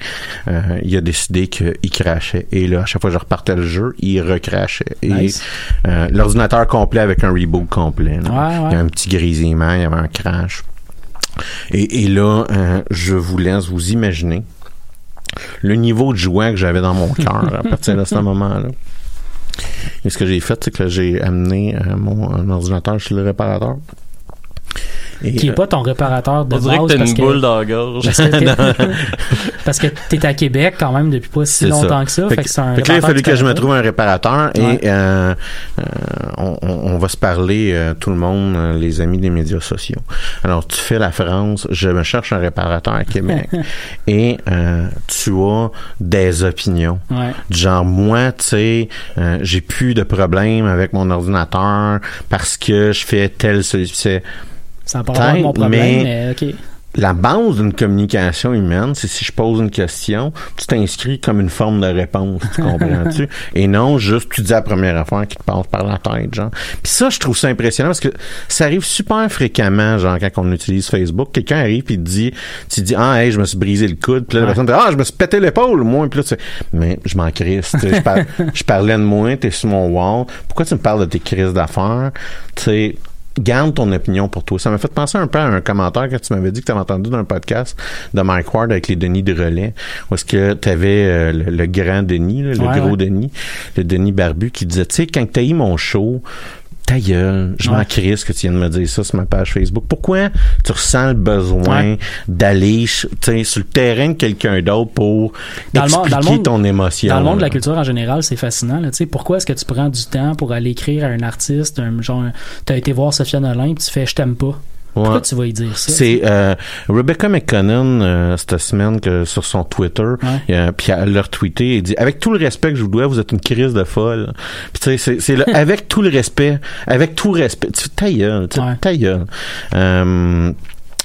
euh, il a décidé qu'il crachait. Et là, à chaque fois que je repartais le jeu, il recrachait. Et Nice. Euh, l'ordinateur complet avec un reboot complet. là. Ouais, ouais. Il y a un petit grésillement, il y avait un crash. Et, et là, euh, je vous laisse vous imaginer le niveau de joie que j'avais dans mon cœur à partir de ce moment-là. Et ce que j'ai fait, c'est que j'ai amené euh, mon un ordinateur chez le réparateur. Et, Qui est euh, pas ton réparateur de On dirait que base t'as parce une que, boule dans la gorge. parce que, t'es à Québec quand même depuis pas si ça. longtemps que ça. Fait Fait, que- fait là, il a fallu que je me trouve un réparateur Ouais. et euh, euh, on, va se parler, euh, tout le monde, les amis des médias sociaux. Alors, tu fais la France, je me cherche un réparateur à Québec et tu as des opinions. Ouais. Du genre, moi, tu sais, j'ai plus de problème avec mon ordinateur parce que je fais solution. Ça n'a pas avec mon problème, mais- mais, ok. La base d'une communication humaine, c'est si je pose une question, tu t'inscris comme une forme de réponse, tu comprends-tu? Et non, juste tu dis la première affaire qui te passe par la tête, genre. Puis ça, je trouve ça impressionnant parce que ça arrive super fréquemment, genre, quand on utilise Facebook. Quelqu'un arrive puis te dit, tu dis, ah, hey, je me suis brisé le coude. Puis là, la Ouais. personne dit, ah, je me suis pété l'épaule, moi. Puis là, tu sais, mais je m'en crisse, je, par- je parlais de moi, t'es sur mon wall. Pourquoi tu me parles de tes crises d'affaires? Tu sais, garde ton opinion pour toi. Ça m'a fait penser un peu à un commentaire que tu m'avais dit que tu avais entendu dans un podcast de Mike Ward avec les Denis de relais. Où est-ce que tu avais le, le grand Denis, là, le Ouais, gros ouais. Denis, le Denis barbu qui disait, tu sais, quand tu as eu mon show, ta gueule, je m'en crisse que tu viens de me dire ça sur ma page Facebook. Pourquoi tu ressens le besoin Ouais. d'aller ch- tu sais, sur le terrain de quelqu'un d'autre pour Dans expliquer dans le monde- ton émotion? Dans le monde de la culture en général, c'est fascinant. Là. Tu sais, Pourquoi est-ce que tu prends du temps pour aller écrire à un artiste, un genre, t'as été voir Sophia Nolin, puis tu fais je t'aime pas. Pourquoi Ouais. tu vas y dire ça? C'est euh, Rebecca McConnell euh, cette semaine que sur son Twitter, euh, puis elle l'a retweeté et dit avec tout le respect que je vous dois, vous êtes une crise de folle. Puis tu sais c'est avec tout le respect, avec tout respect, tu ta gueule, tu sais, ta gueule.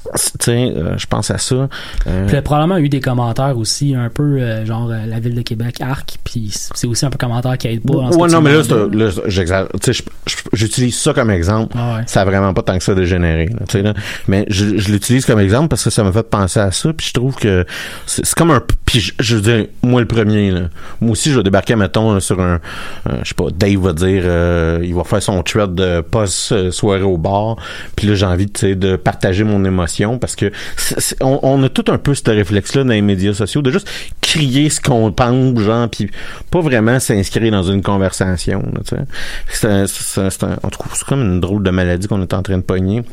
Euh, tu sais, euh, je pense à ça. Euh, Puis il y a probablement eu des commentaires aussi, un peu euh, genre euh, la ville de Québec, Arc, puis c'est aussi un peu commentaire qui aide pas. dans ouais, non, mais là, j'utilise ça comme exemple. Ah ouais. Ça a vraiment pas tant que ça dégénéré. Là, tu sais, là. Mais je, je l'utilise comme exemple parce que ça m'a fait penser à ça. Puis je trouve que c'est comme un. Puis je, je veux dire, moi le premier. Là. Moi aussi, je vais débarquer, mettons, sur un. euh, je sais pas, Dave va dire, euh, il va faire son thread de post-soirée au bar. Puis là, j'ai envie tu sais, de partager mon émotion parce que on, a tout un peu ce réflexe-là dans les médias sociaux de juste crier ce qu'on pense, genre, puis pas vraiment s'inscrire dans une conversation. C'est un- un- c'est comme une drôle de maladie qu'on est en train de pogner.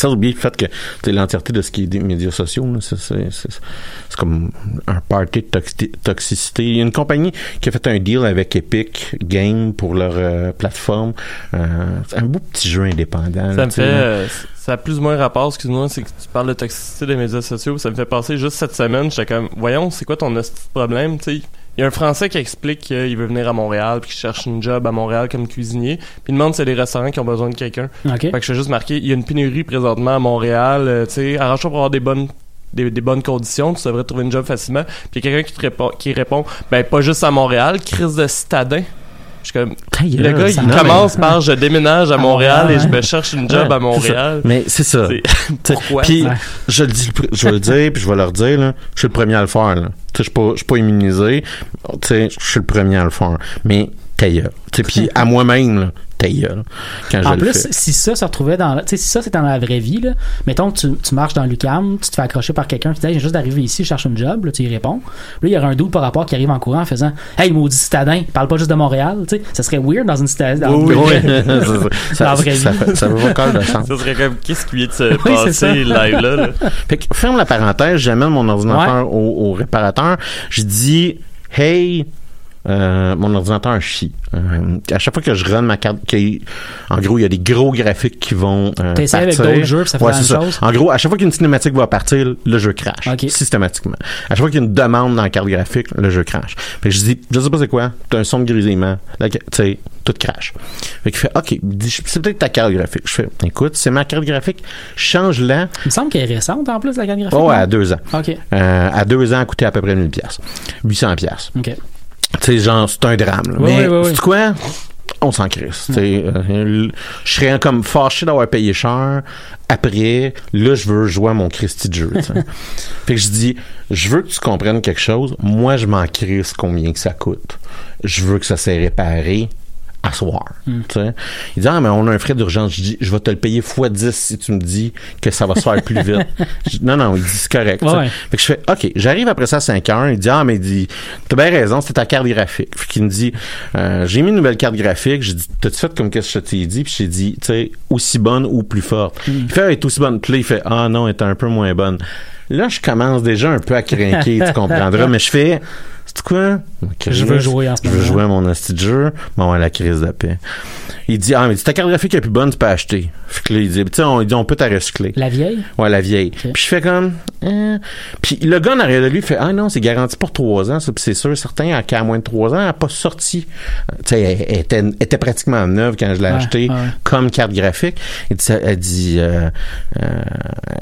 Sans oublier le fait que l'entièreté de ce qui est des médias sociaux, c'est, comme un party de toxi- toxicité. Il y a une compagnie qui a fait un deal avec Epic Games pour leur euh, plateforme. Euh, c'est un beau petit jeu indépendant. Ça là, me fait. euh, ça a plus ou moins rapport, excuse-moi, c'est que tu parles de toxicité des médias sociaux. Ça me fait penser juste cette semaine, j'étais comme, voyons, c'est quoi ton problème, tu sais? Il y a un Français qui explique qu'il veut venir à Montréal puis qu'il cherche une job à Montréal comme cuisinier. Puis il demande si c'est des restaurants qui ont besoin de quelqu'un. OK. Fait que je fais juste marquer, il y a une pénurie présentement à Montréal, euh, tu sais, arrange-toi pour avoir des bonnes des, des bonnes conditions, tu devrais trouver une job facilement. Puis il y a quelqu'un qui te répond qui répond ben pas juste à Montréal, crise de citadin. Je suis comme le gars, il non, commence par je déménage à, À Montréal, et je me cherche une job Ouais, à Montréal. Mais c'est ça. Pourquoi? Puis je le dis, je vais le dire, puis je vais leur dire là, je suis le premier à le faire là. Tu sais, je suis pas, je suis pas immunisé. Tu sais, je suis le premier à le faire. Mais puis à moi-même là, ta gueule. Quand En je le plus, fais. si ça se retrouvait dans. la- Tu sais, si ça c'était dans la vraie vie, là, mettons que tu, tu marches dans l'UCAM, tu te fais accrocher par quelqu'un qui dit Hey, j'ai juste d'arriver ici, je cherche une job, là, tu y réponds. Là, il y aurait un doute par rapport qui arrive en courant en faisant Hey, maudit citadin, parle pas juste de Montréal, tu sais. Ça serait weird dans une citadine. dans Oui, oui. Dans ça, la ça, vraie ça, vie. fait- ça veut pas sens. Ça serait comme qu'est-ce qui vient de se Oui, c'est ça. passer live là, là. Fait que ferme la parenthèse, j'amène mon ordinateur au, au réparateur. Je dis Hey, euh, mon ordinateur chie. Euh, à chaque fois que je run ma carte, en gros, il y a des gros graphiques qui vont euh, T'essaies avec d'autres jeux, puis ça fait Ouais, la même ça. chose? En gros, à chaque fois qu'une cinématique va partir, le jeu crash. Systématiquement. À chaque fois qu'il y a une demande dans la carte graphique, le jeu crash. Fait que je dis, je sais pas c'est quoi, t'as un son de grésillement. Tu sais, tout crash. Fait qu'il fait, OK, c'est peut-être ta carte graphique. Je fais, écoute, c'est ma carte graphique, change-la. Il me semble qu'elle est récente en plus, la carte graphique. Oh, à deux ans. OK. Euh, à deux ans, elle coûtait à peu près 1000 pièces. 800 pièces. OK. Sais, genre, c'est un drame. là. Mais, ouais, c'est quoi? On s'en crisse. Tu sais, euh, je serais comme fâché d'avoir payé cher. Après, là, je veux jouer à mon Christy de jeu. fait que je dis, je veux que tu comprennes quelque chose. Moi, je m'en crisse combien que ça coûte. Je veux que ça s'est réparé à soir. Il dit, ah, mais on a un frais d'urgence. Je dis, je vais te le payer x 10 si tu me dis que ça va se faire plus vite. Dis, non, non, il dit, c'est correct. Ouais. Fait que je fais, OK, j'arrive après ça à 5 heures. Il dit, ah, mais il dit, t'as bien raison, c'est ta carte graphique. Fait qu'il me dit, euh, j'ai mis une nouvelle carte graphique. J'ai dit, t'as-tu fait comme qu'est-ce que je t'ai dit? Puis j'ai dit, tu sais, aussi bonne ou plus forte. Il fait, elle est aussi bonne. Puis là, il fait, ah non, elle est un peu moins bonne. Là, je commence déjà un peu à craquer, tu comprendras. Mais je fais, c'est quoi? Je veux jouer en ce Je veux jouer à mon hostie de jeu. Bon, à la crise de paix. Il dit, ah, mais si ta carte graphique est plus bonne, tu peux acheter. Fait que là, il dit, tu sais, on, il dit, on peut t'en recycler. La vieille? Ouais, la vieille. Puis je fais comme... euh. Puis le gars en arrière de lui fait Ah non, c'est garanti pour trois ans, ça. Puis c'est sûr, certain, qu'à moins de trois ans, elle n'a pas sorti. Tu sais, elle, elle était, elle était pratiquement neuve quand je l'ai Ouais, acheté ouais. comme carte graphique. Et dit, elle dit euh, euh,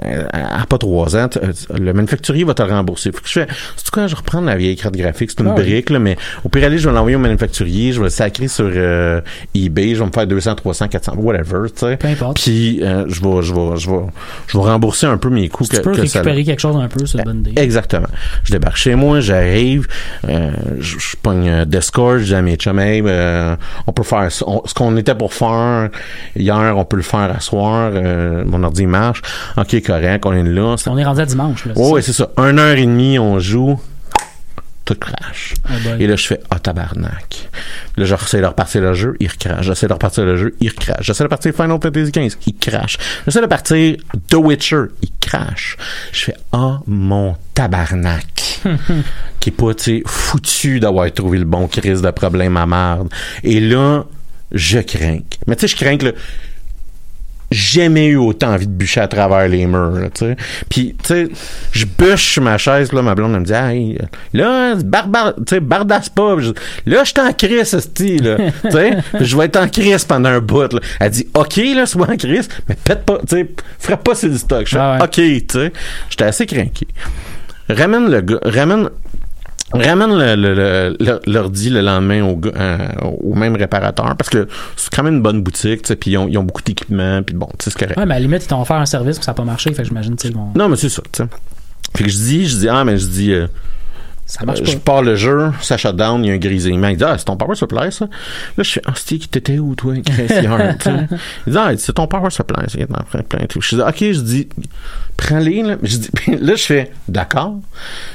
Elle n'a pas trois ans. euh, Le manufacturier va te le rembourser. Fait que je fais C'est quoi, je vais reprendre la vieille carte graphique. C'est une Ah oui. Là, mais au pire aller, je vais l'envoyer au manufacturier, je vais le sacrer sur euh, eBay, je vais me faire 200, 300, 400, whatever, tu sais. Peu importe. Puis euh, je vais, je vais, je vais, je vais rembourser un peu mes coûts Si tu peux que ça. récupérer quelque chose un peu, c'est une bonne idée. Exactement. Je débarque chez moi, j'arrive, euh, je, je pogne Discord, je dis à mes chums, Hey, euh, on peut faire. On- ce qu'on était pour faire hier, on peut le faire à soir. mon ordi marche. Ok, correct, on est là. On est rendu à dimanche. Là, ça? ouais, c'est ça. Un heure et demie, on joue. Tout crash. Ah. Et là, je fais, ah, tabarnak. Là, j'essaie de repartir le jeu, il recrache. J'essaie de repartir le jeu, il recrache. J'essaie de partir Final Fantasy XV, il crache. J'essaie de partir The Witcher, il crache. Je fais, ah, mon tabarnak. qui est pas, tu foutu d'avoir trouvé le bon crise de problème à marde. Et là, je crains. Mais tu sais, je crains que le jamais eu autant envie de bûcher à travers les murs, là, tu sais. Puis, tu sais, je bûche sur ma chaise, là, ma blonde, elle me dit, hey, là, barbar, tu sais, bardasse pas. Je- là, je suis en crise, esti, là, tu sais. Je vais être en crise pendant un bout, là. Elle dit, OK, là, sois en crise, mais pète pas, tu sais, ferais pas sur le stock. Je Ah ouais. OK, tu sais. J'étais assez craqué. Ramène le gars, ramène, ramène le, le, le- le- l'ordi le lendemain au, euh, au même réparateur parce que c'est quand même une bonne boutique, tu sais, puis ils ont, ils ont beaucoup d'équipements, puis bon, tu sais, c'est correct. Ouais, mais à la limite, ils t'ont offert un service puis ça n'a pas marché. Fait que j'imagine, tu sais, bon, Non, mais c'est ça, tu sais. Fait que je dis, je dis, ah, mais je dis, euh, ça marche euh, pas. je pars le jeu, ça shut down, il y a un grésillement. Il dit, ah, c'est ton power supply, ça? Là, je fais, ah, qui t'étais où, toi, Chris sais? Il dit, ah, c'est ton power supply, trucs. Je dis, ok, je dis, prends-les, là. Je dis, là, je fais, d'accord.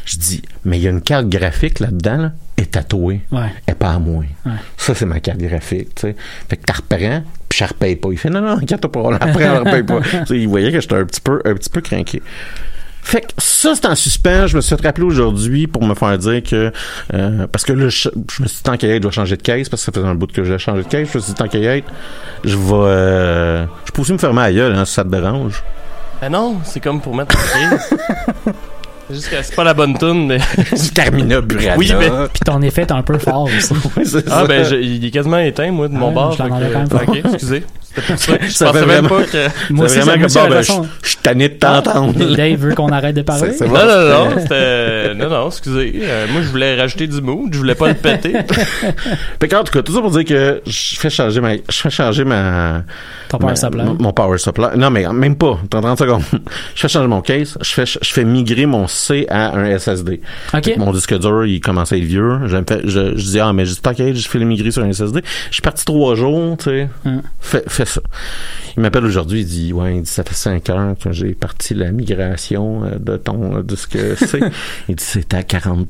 Je dis, mais il y a une carte graphique là-dedans, là, est tatouée. Ouais. Et pas à moi. Ouais. Ça, c'est ma carte graphique, tu sais. Fait que t'as reprends, puis je repaye pas. Il fait, non, non, inquiète pas, on la reprend, on la repaye pas. Il voyait que j'étais un petit peu, un petit peu craqué. Fait que ça, c'est en suspens. Je me suis fait rappeler aujourd'hui pour me faire dire que... euh, parce que là, je, je me suis dit, tant qu'à y être, je vais changer de caisse, parce que ça faisait un bout que j'ai changé de caisse. Je me suis dit, tant qu'à y être, je vais... euh, je peux aussi me fermer à gueule, hein, si ça te dérange. Ben non, c'est comme pour mettre en juste que c'est pas la bonne tune, mais. Du Carmina Burana. Oui, mais- Puis ton effet est un peu fort aussi. Oui, Ah, ça. ben, je- il est quasiment éteint, moi, de mon Ah, bord. je fait quand que-. Ok, excusez. C'était pour ça. Je Ça pensais même vraiment- pas que. Moi aussi, vraiment bon, la ben, je façon. je suis tanné de t'entendre. Dave veut qu'on arrête de parler. Non, bon. non, non, c'était. Non, non, excusez. Euh, moi, je voulais rajouter du mood. Je voulais pas le péter. Fait que, en tout cas, tout ça pour dire que je fais changer ma, je fais changer ma, Ton power ma- supply. mon- mon power supply. Non, mais même pas. Dans 30 secondes. je fais changer mon case. Je fais, je fais migrer mon C à un SSD. Que Mon disque dur, il commence à être vieux. Je, me fais- je, je dis, ah, mais qu'à être, je fais le migrer sur un SSD. Je suis parti trois jours, tu sais. Fais, fais ça. Il m'appelle aujourd'hui, il dit, ouais, il dit, ça fait cinq heures que j'ai parti la migration euh, de ton euh, disque C. il dit, c'est à 40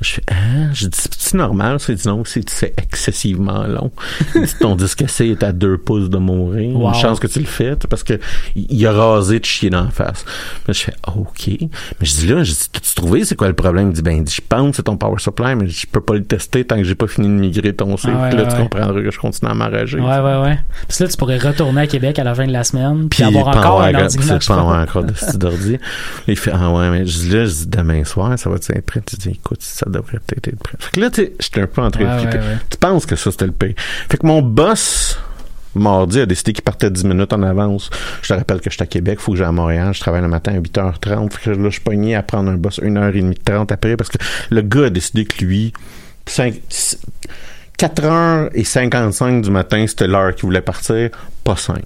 Je fais, hein? Je dis, c'est normal? Il dit, non, c'est c'est excessivement long. Dit, ton disque C est à deux pouces de mourir. Wow. Une chance que tu le fais, parce que il a rasé de chier dans la face. Là, je fais, OK. Mais je dis, là, je dis, t'as-tu trouvé c'est quoi le problème? Il dit, ben, je pense que c'est ton power supply, mais je peux pas le tester tant que j'ai pas fini de migrer ton C. Ah ouais, là, ouais, tu ouais. comprendras que je continue à m'enrager. Ouais, ouais, ouais. Puis là, tu pourrais retourner à Québec à la fin de la semaine, puis, Puis avoir encore un ordi c'est avoir encore de d'ordi. Il fait, ah ouais, mais je dis là, je dis demain soir, ça va être prêt? Tu dis, écoute, ça devrait peut-être être prêt. Fait que là, tu sais, j'étais un peu en train de flipper. ouais, ouais. Tu penses que ça, c'était le pire? Fait que mon boss, mardi, a décidé qu'il partait 10 minutes en avance. Je te rappelle que je suis à Québec, faut que j'aille à Montréal. Je travaille le matin à 8h30. Fait que là, je suis pogné à prendre un boss 1h30 30 après parce que le gars a décidé que lui, 5, 4h55 du matin, c'était l'heure qu'il voulait partir, pas 5.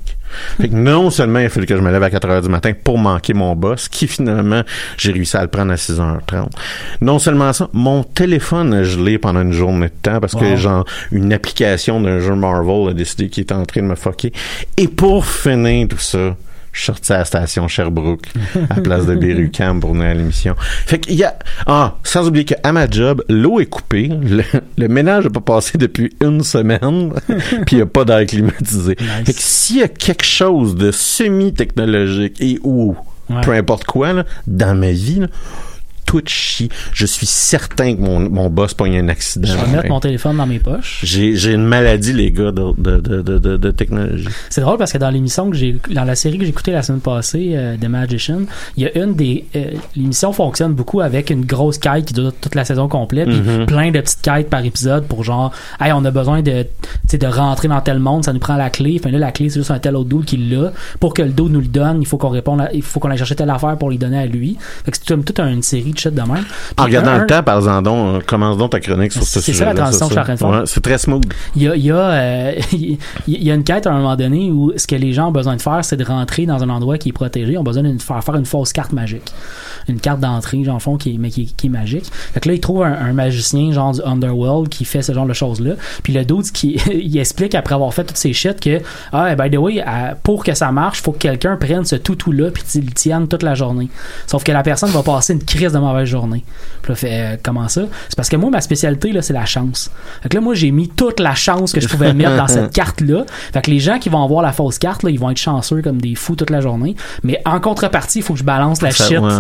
Fait que non seulement il a fallu que je me lève à 4 heures du matin pour manquer mon boss, qui finalement, j'ai réussi à le prendre à 6h30. Non seulement ça, mon téléphone a gelé pendant une journée de temps parce que genre une application d'un jeu Marvel a décidé qu'il était en train de me fucker. Et pour finir tout ça, je suis sorti à la station Sherbrooke, à la place de Berry-UQAM pour venir à l'émission. Fait qu'il y a... Ah, sans oublier qu'à ma job, l'eau est coupée, le, le ménage n'a pas passé depuis une semaine, puis il n'y a pas d'air climatisé. Nice. Fait que s'il y a quelque chose de semi-technologique et ou Ouais. peu importe quoi là, dans ma vie, là, tout chie. Je suis certain que mon, mon boss pogne un accident. Je vais mettre mon téléphone dans mes poches. J'ai, une maladie, les gars, de, de, de, de, technologie. C'est drôle parce que dans l'émission que j'ai, dans la série que j'ai écoutée la semaine passée, euh, The Magician, il y a une des, euh, l'émission fonctionne beaucoup avec une grosse quête qui dure toute la saison complète, puis Mhm. plein de petites quêtes par épisode pour genre, hey, on a besoin de, de rentrer dans tel monde, ça nous prend la clé, enfin là la clé c'est juste un tel autre dude qui l'a. Pour que le dude nous le donne, il faut qu'on réponde, à- il faut qu'on aille chercher telle affaire pour lui donner à lui. Fait que c'est comme toute une série de shit de même. En regardant un- le temps, par exemple, donc, euh, commence donc ta chronique sur ce C'est sujet ça, la transition que je suis en c'est très smooth. Il y a, il y, a, euh, il y a une quête à un moment donné où ce que les gens ont besoin de faire, c'est de rentrer dans un endroit qui est protégé. Ils ont besoin de faire, faire une fausse carte magique. Une carte d'entrée, genre, en fond, qui est, mais qui, qui est magique. Fait que là, il trouve un, un magicien, genre, du Underworld, qui fait ce genre de choses-là. Puis le dude, qui, il explique, après avoir fait toutes ces shit, que, ah, by the way, à- pour que ça marche, faut que quelqu'un prenne ce toutou-là, puis qu'il le tienne toute la journée. Sauf que la personne va passer une crise de mauvaise journée. Puis là, fait, euh, comment ça? C'est parce que moi, ma spécialité, là, c'est la chance. Fait que là, moi, j'ai mis toute la chance que je pouvais mettre dans cette carte-là. Fait que les gens qui vont avoir la fausse carte, là, ils vont être chanceux comme des fous toute la journée. Mais en contrepartie, il faut que je balance la Ça, shit. ouais.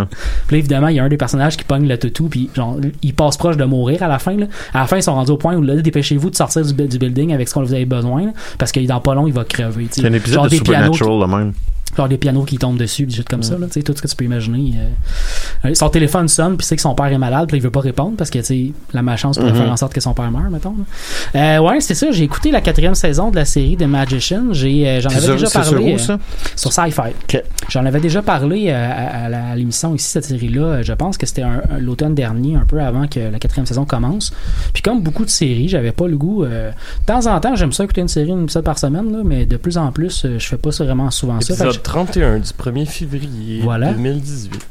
Puis là, évidemment, il y a un des personnages qui pogne le toutou, puis genre, il passe proche de mourir à la fin. Là. À la fin, ils sont rendus au point où là, dépêchez-vous de sortir du, du building avec ce qu'on vous avez besoin, là, parce que dans pas long, il va crever. C'est un épisode Genre de pianos Supernatural, le même. Genre des pianos qui tombent dessus, des choses comme ça, là, tu sais, tout ce que tu peux imaginer. euh. Euh, son téléphone sonne, puis c'est que son père est malade, puis il veut pas répondre parce que, tu sais, la malchance pourrait faire en sorte que son père meure, mettons. Euh, ouais, c'est ça, j'ai écouté la quatrième saison de la série The Magician, j'ai, euh, j'en C'est avais sur- déjà sur parlé. euh, ça? sur Sci-Fi. J'en avais déjà parlé euh, à, à à l'émission ici, cette série-là. Euh, Je pense que c'était l'automne dernier, un peu avant que la quatrième saison commence. Puis comme beaucoup de séries, j'avais pas le goût. euh, de temps en temps, j'aime ça écouter une série, une épisode par semaine, là, mais de plus en plus, euh, je fais pas ça vraiment souvent ça. 31 du 1er février Voilà. 2018.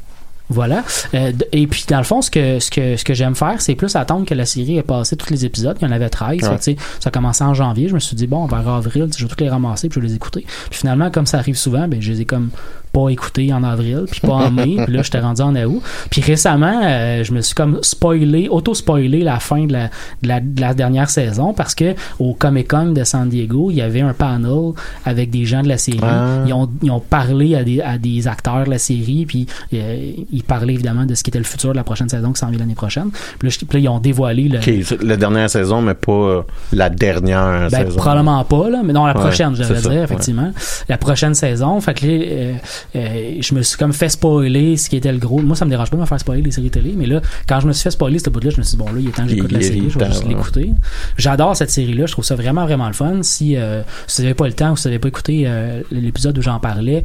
Voilà. Euh, et puis, dans le fond, ce que, ce que, ce que j'aime faire, c'est plus attendre que la série ait passé tous les épisodes. Il y en avait 13. Ouais. Fait que, tu sais, ça a commencé en janvier. Je me suis dit, bon, vers avril, je vais toutes les ramasser puis je vais les écouter. Puis finalement, comme ça arrive souvent, ben, je les ai comme pas écoutés en avril, puis pas en mai. puis là, j'étais rendu en août. Puis récemment, euh, je me suis comme spoilé, auto-spoilé la fin de la, de la, de la dernière saison parce que au Comic-Con de San Diego, il y avait un panel avec des gens de la série. Ah. Ils, ont, ils ont parlé à des, à des acteurs de la série, puis euh, ils parlaient évidemment de ce qui était le futur de la prochaine saison qui s'en vient l'année prochaine. Puis là, je- là, ils ont dévoilé le. La dernière saison, mais pas euh, la dernière Ben, saison. probablement pas, là, mais non, la Ouais, prochaine, je c'est devrais dire, ouais. effectivement. La prochaine saison. Fait que là, euh, euh, je me suis comme fait spoiler ce qui était le gros. Moi, ça me dérange pas de me faire spoiler les séries télé, mais là, quand je me suis fait spoiler ce bout-là, je me suis dit, bon, là, il est temps que j'écoute la série, je vais juste l'écouter. J'adore cette série-là, je trouve ça vraiment, vraiment le fun. Si, euh, si vous n'avez pas le temps ou si vous n'avez pas écouté euh, l'épisode où j'en parlais,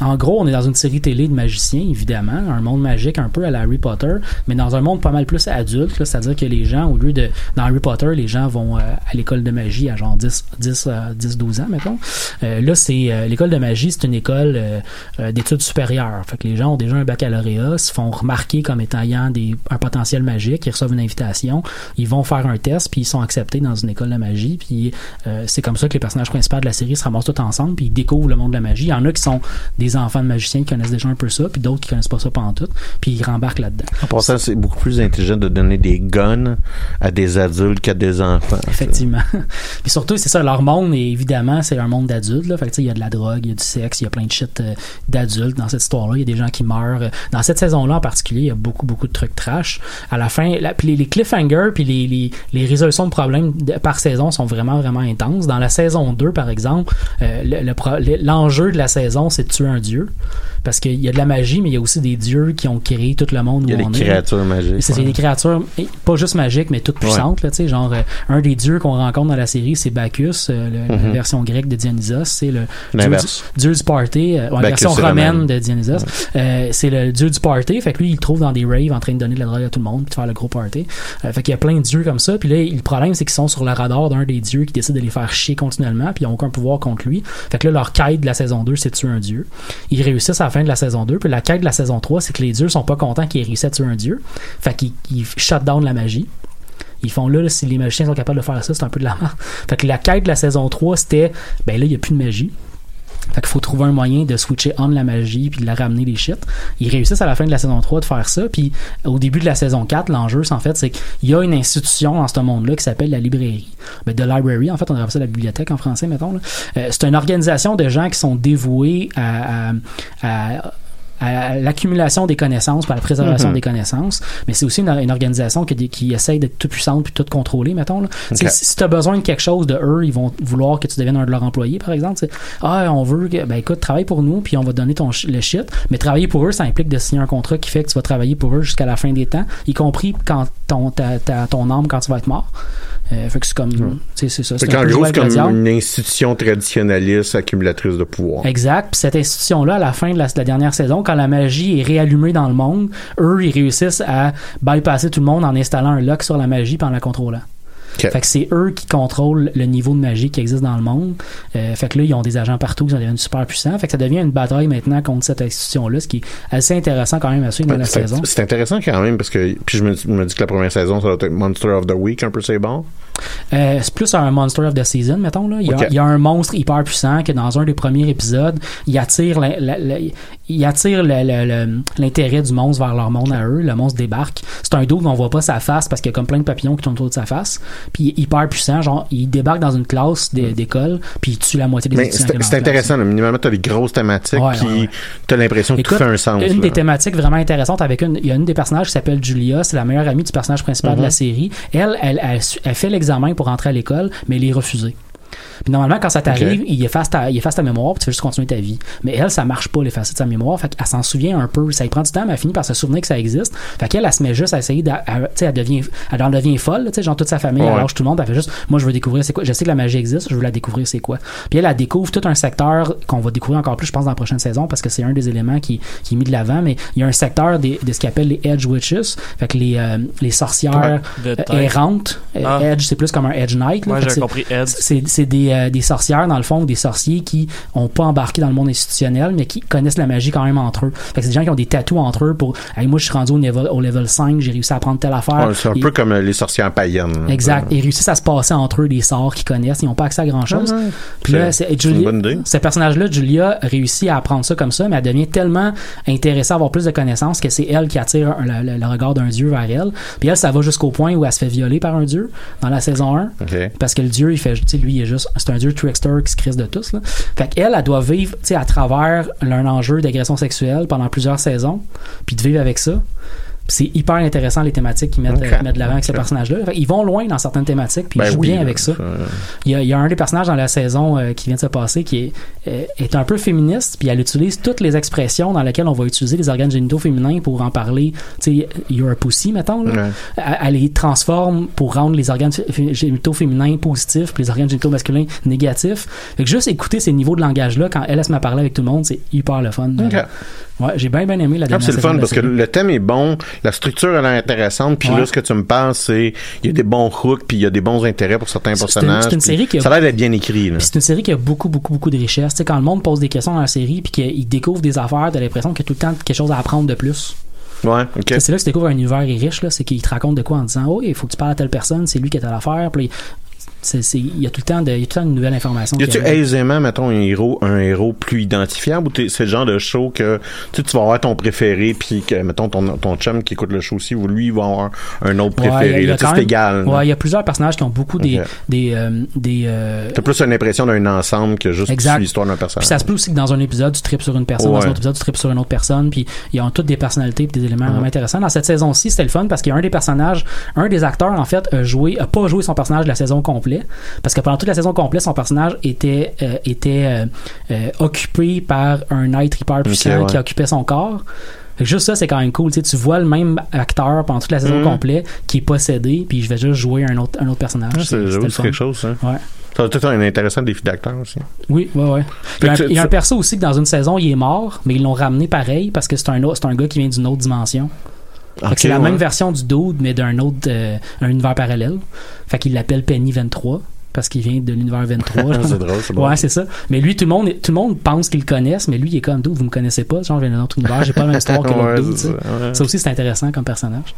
en gros, on est dans une série télé de magiciens, évidemment, un monde magique un peu à la Harry Potter, mais dans un monde pas mal plus adulte, c'est-à-dire que les gens, au lieu de, dans Harry Potter, les gens vont à l'école de magie à genre 10, 10, euh, 10 12 ans, mettons. Là, c'est l'école de magie, c'est une école d'études supérieures. Fait que les gens ont déjà un baccalauréat, se font remarquer comme étant ayant des, un potentiel magique, ils reçoivent une invitation, ils vont faire un test, puis ils sont acceptés dans une école de magie, puis euh, c'est comme ça que les personnages principaux de la série se ramassent tous ensemble, puis ils découvrent le monde de la magie. Il y en a qui sont des enfants de magiciens qui connaissent déjà un peu ça, puis d'autres qui connaissent pas ça tout, puis ils rembarquent là-dedans. En passant, c'est beaucoup plus intelligent de donner des guns à des adultes qu'à des enfants. Effectivement. Puis surtout, c'est ça, leur monde, et évidemment, c'est un monde d'adultes. Là. Fait que, tu sais, il y a de la drogue, il y a du sexe, il y a plein de shit euh, d'adultes dans cette histoire-là. Il y a des gens qui meurent. Dans cette saison-là en particulier, il y a beaucoup, beaucoup de trucs trash. À la fin, la- puis les, les cliffhangers puis les, les, les résolutions de problèmes de- par saison sont vraiment, vraiment intenses. Dans la saison 2, par exemple, euh, le le- l'enjeu de la saison, c'est de tuer un dieu. Parce qu'il y a de la magie, mais il y a aussi des dieux qui ont créé tout le monde Il y a des est. créatures magiques. C'est ouais. des créatures pas juste magiques, mais toutes puissantes. Là, tu sais, genre, euh, un des dieux qu'on rencontre dans la série, c'est Bacchus, euh, le- la Mhm. version grecque de Dionysos. C'est le dieu du, dieu du party, la Bacchus, version romaine de Dionysos. Euh, c'est le dieu du party. Fait que lui, il le trouve dans des raves en train de donner de la drogue à tout le monde puis de faire le gros party. Euh, fait qu'il y a plein de dieux comme ça. Puis là, le problème, c'est qu'ils sont sur le radar d'un des dieux qui décide de les faire chier continuellement puis ils n'ont aucun pouvoir contre lui. Fait que là, leur quête de la saison 2, c'est de tuer un dieu. Ils réussissent à la fin de la saison 2. Puis la quête de la saison 3, c'est que les dieux sont pas contents qu'ils aient réussi à tuer un dieu. Fait qu'ils ils shut down la magie. Ils font là, là, si les magiciens sont capables de faire ça, c'est un peu de la merde. Fait que la quête de la saison 3, c'était, ben là, il n'y a plus de magie. Fait qu'il faut trouver un moyen de switcher on la magie puis de la ramener les shit. Ils réussissent à la fin de la saison 3 de faire ça. Puis au début de la saison 4, l'enjeu, c'est en fait, c'est qu'il y a une institution dans ce monde-là qui s'appelle la librairie. Ben, The Library, en fait, on appelle ça la bibliothèque en français, mettons. Euh, c'est une organisation de gens qui sont dévoués à- à- à à l'accumulation des connaissances, par la préservation Mhm. des connaissances, mais c'est aussi une, une organisation qui, qui essaye d'être toute puissante puis toute contrôlée, mettons. Là. Si, tu as besoin de quelque chose de eux, ils vont vouloir que tu deviennes un de leurs employés, par exemple. Ah, on veut que, ben écoute, travaille pour nous, puis on va te donner ton le shit. Mais travailler pour eux, ça implique de signer un contrat qui fait que tu vas travailler pour eux jusqu'à la fin des temps, y compris quand ton, ta, ta- ton âme quand tu vas être mort. Euh, fait que c'est comme, sais, c'est ça. C'est un gros, comme une institution traditionnaliste accumulatrice de pouvoir. Exact. Puis cette institution-là, à la fin de la, de la dernière saison, quand la magie est réallumée dans le monde, eux, ils réussissent à bypasser tout le monde en installant un lock sur la magie puis en la contrôlant. Fait que c'est eux qui contrôlent le niveau de magie qui existe dans le monde. Euh, fait que là, ils ont des agents partout, ils deviennent super puissants. Fait que ça devient une bataille maintenant contre cette institution-là, ce qui est assez intéressant quand même à suivre dans la C'est saison. c'est intéressant quand même parce que puis je me, me dis que la première saison ça doit être Monster of the Week un peu c'est bon. Euh, c'est plus un Monster of the Season, mettons. Là. Il, y a, Ok. il y a un monstre hyper puissant que dans un des premiers épisodes, il attire la- la- la- il attire le- le- le- l'intérêt du monstre vers leur monde à eux. Le monstre débarque. C'est un dos on voit pas sa face parce qu'il y a comme plein de papillons qui tournent autour de sa face. Puis il est hyper puissant. Genre, il débarque dans une classe d'é- d'école, puis il tue la moitié des étudiants. c'est intéressant, là. minimalement t'as des grosses thématiques Ouais, qui ouais, ouais. t'as l'impression que tout fait un sens. Une là. des thématiques vraiment intéressantes avec une, il y a une des personnages qui s'appelle Julia, c'est la meilleure amie du personnage principal de la série. Elle, elle, elle, fait l'examen pour entrer à l'école, mais elle est refusée. Puis normalement, quand ça t'arrive, Ok. il, efface ta, il efface ta mémoire, puis tu fais juste continuer ta vie. Mais elle, ça marche pas, l'effacer de sa mémoire. Fait qu'elle s'en souvient un peu. Ça lui prend du temps, mais elle finit par se souvenir que ça existe. Fait qu'elle, elle se met juste à essayer, tu sais, elle devient, elle en devient folle, tu sais, genre toute sa famille, elle Ouais. lâche tout le monde, elle fait juste, moi, je veux découvrir c'est quoi. Je sais que la magie existe, je veux la découvrir c'est quoi. Puis elle, elle découvre tout un secteur qu'on va découvrir encore plus, je pense, dans la prochaine saison, parce que c'est un des éléments qui, qui est mis de l'avant, mais il y a un secteur des, de ce qu'ils appellent les Edge Witches. Fait que les, euh, les sorcières De euh, errantes. Ah. Edge, c'est plus comme un Edge Knight. là. Moi, Fait que j'ai compris Ed. c'est c'est des, euh, des sorcières, dans le fond, ou des sorciers qui ont pas embarqué dans le monde institutionnel, mais qui connaissent la magie quand même entre eux. Fait que c'est des gens qui ont des tatous entre eux pour, hey, moi, je suis rendu au level, au level 5, j'ai réussi à apprendre telle affaire. Ouais, c'est un Et- peu comme euh, les sorcières païennes. Exact. Ils réussissent à se passer entre eux des sorts qu'ils connaissent. Ils n'ont pas accès à grand chose. Puis là, C'est- Julia- ce personnage-là, Julia, réussit à apprendre ça comme ça, mais elle devient tellement intéressée à avoir plus de connaissances que c'est elle qui attire le, le- le regard d'un dieu vers elle. Puis elle, ça va jusqu'au point où elle se fait violer par un dieu dans la saison 1. OK. Parce que le dieu, il fait, tu sais, lui, il est juste, c'est un dieu trickster qui se crisse de tous, là. Fait qu'elle, elle doit vivre, à travers un enjeu d'agression sexuelle pendant plusieurs saisons, puis de vivre avec ça. C'est hyper intéressant les thématiques qu'ils mettent, mettent de l'avant avec personnages-là. Fait qu'ils vont loin dans certaines thématiques, puis ils Ben jouent oui, bien avec ça. Il y, a, il y a un des personnages dans la saison euh, qui vient de se passer qui est, euh, est un peu féministe, puis elle utilise toutes les expressions dans lesquelles on va utiliser les organes génitaux féminins pour en parler. Tu sais, you're a pussy, mettons. là. Ouais. Elle, les transforme pour rendre les organes génitaux féminins positifs, puis les organes génitaux masculins négatifs. Fait que juste écouter ces niveaux de langage-là, quand elle, elle se met à parler avec tout le monde, c'est hyper le fun. Ouais, j'ai bien, bien aimé la Ah, dernière c'est le fun parce que le thème est bon, la structure elle est intéressante, puis Ouais. là ce que tu me parles c'est il y a des bons hooks, puis il y a des bons intérêts pour certains une- personnages. c'est une puis série qui a- ça a l'air d'être bien écrit c'est une série qui a beaucoup, beaucoup, beaucoup de richesse. Tu sais, quand le monde pose des questions dans la série, puis qu'il découvre des affaires, t'as l'impression qu'il y a tout le temps quelque chose à apprendre de plus. Ouais, ok. C'est là que tu découvres un univers est riche, là, c'est qu'il te raconte de quoi en disant, oh, il faut que tu parles à telle personne, c'est lui qui a telle affaire. Puis il y a tout le temps de, il y a tout le temps une nouvelle information. Y a-tu aisément, mettons, un héros, un héros plus identifiable ou c'est le genre de show que tu vas avoir ton préféré puis que, mettons, ton, ton chum qui écoute le show aussi ou lui, il va avoir un autre Ouais, préféré. quand c'est égal. Ouais, il y a plusieurs personnages qui ont beaucoup des, des, euh, des, euh, T'as plus une impression d'un ensemble que juste l'histoire d'un Puis personnage. ça se peut aussi que dans un épisode, tu tripes sur une personne, dans Ouais. un autre épisode, tu tripes sur une autre personne, puis ils ont toutes des personnalités et des éléments vraiment intéressants. Dans cette saison-ci, c'était le fun parce qu'il y a un des personnages, un des acteurs, en fait, a joué, a pas joué son personnage de la saison complète, parce que pendant toute la saison complète, son personnage était, euh, était euh, euh, occupé par un être hyper puissant ouais. qui occupait son corps. Juste ça, c'est quand même cool. Tu, sais, tu vois le même acteur pendant toute la saison Mhm. complète qui est possédé, puis je vais juste jouer un autre, un autre personnage. C'est- quelque chose, ça. Ouais. Ça a tout un intéressant défi d'acteur aussi. Oui, ouais, ouais. Il y a, un, il y a perso aussi que dans une saison, il est mort, mais ils l'ont ramené pareil parce que c'est un, autre- un gars qui vient d'une autre dimension. C'est la ouais. même version du Dude, mais d'un autre euh, un univers parallèle. Fait qu'il l'appelle Penny 23 parce qu'il vient de l'univers 23. c'est drôle, c'est. Ouais, c'est ça. Mais lui, tout le monde, tout le monde pense qu'il le connaisse, mais lui, il est comme Dude, vous me connaissez pas. Genre, je viens d'un autre univers, j'ai pas la même histoire que l'autre Ouais, Dude. ça, ouais. Ça aussi, c'est intéressant comme personnage.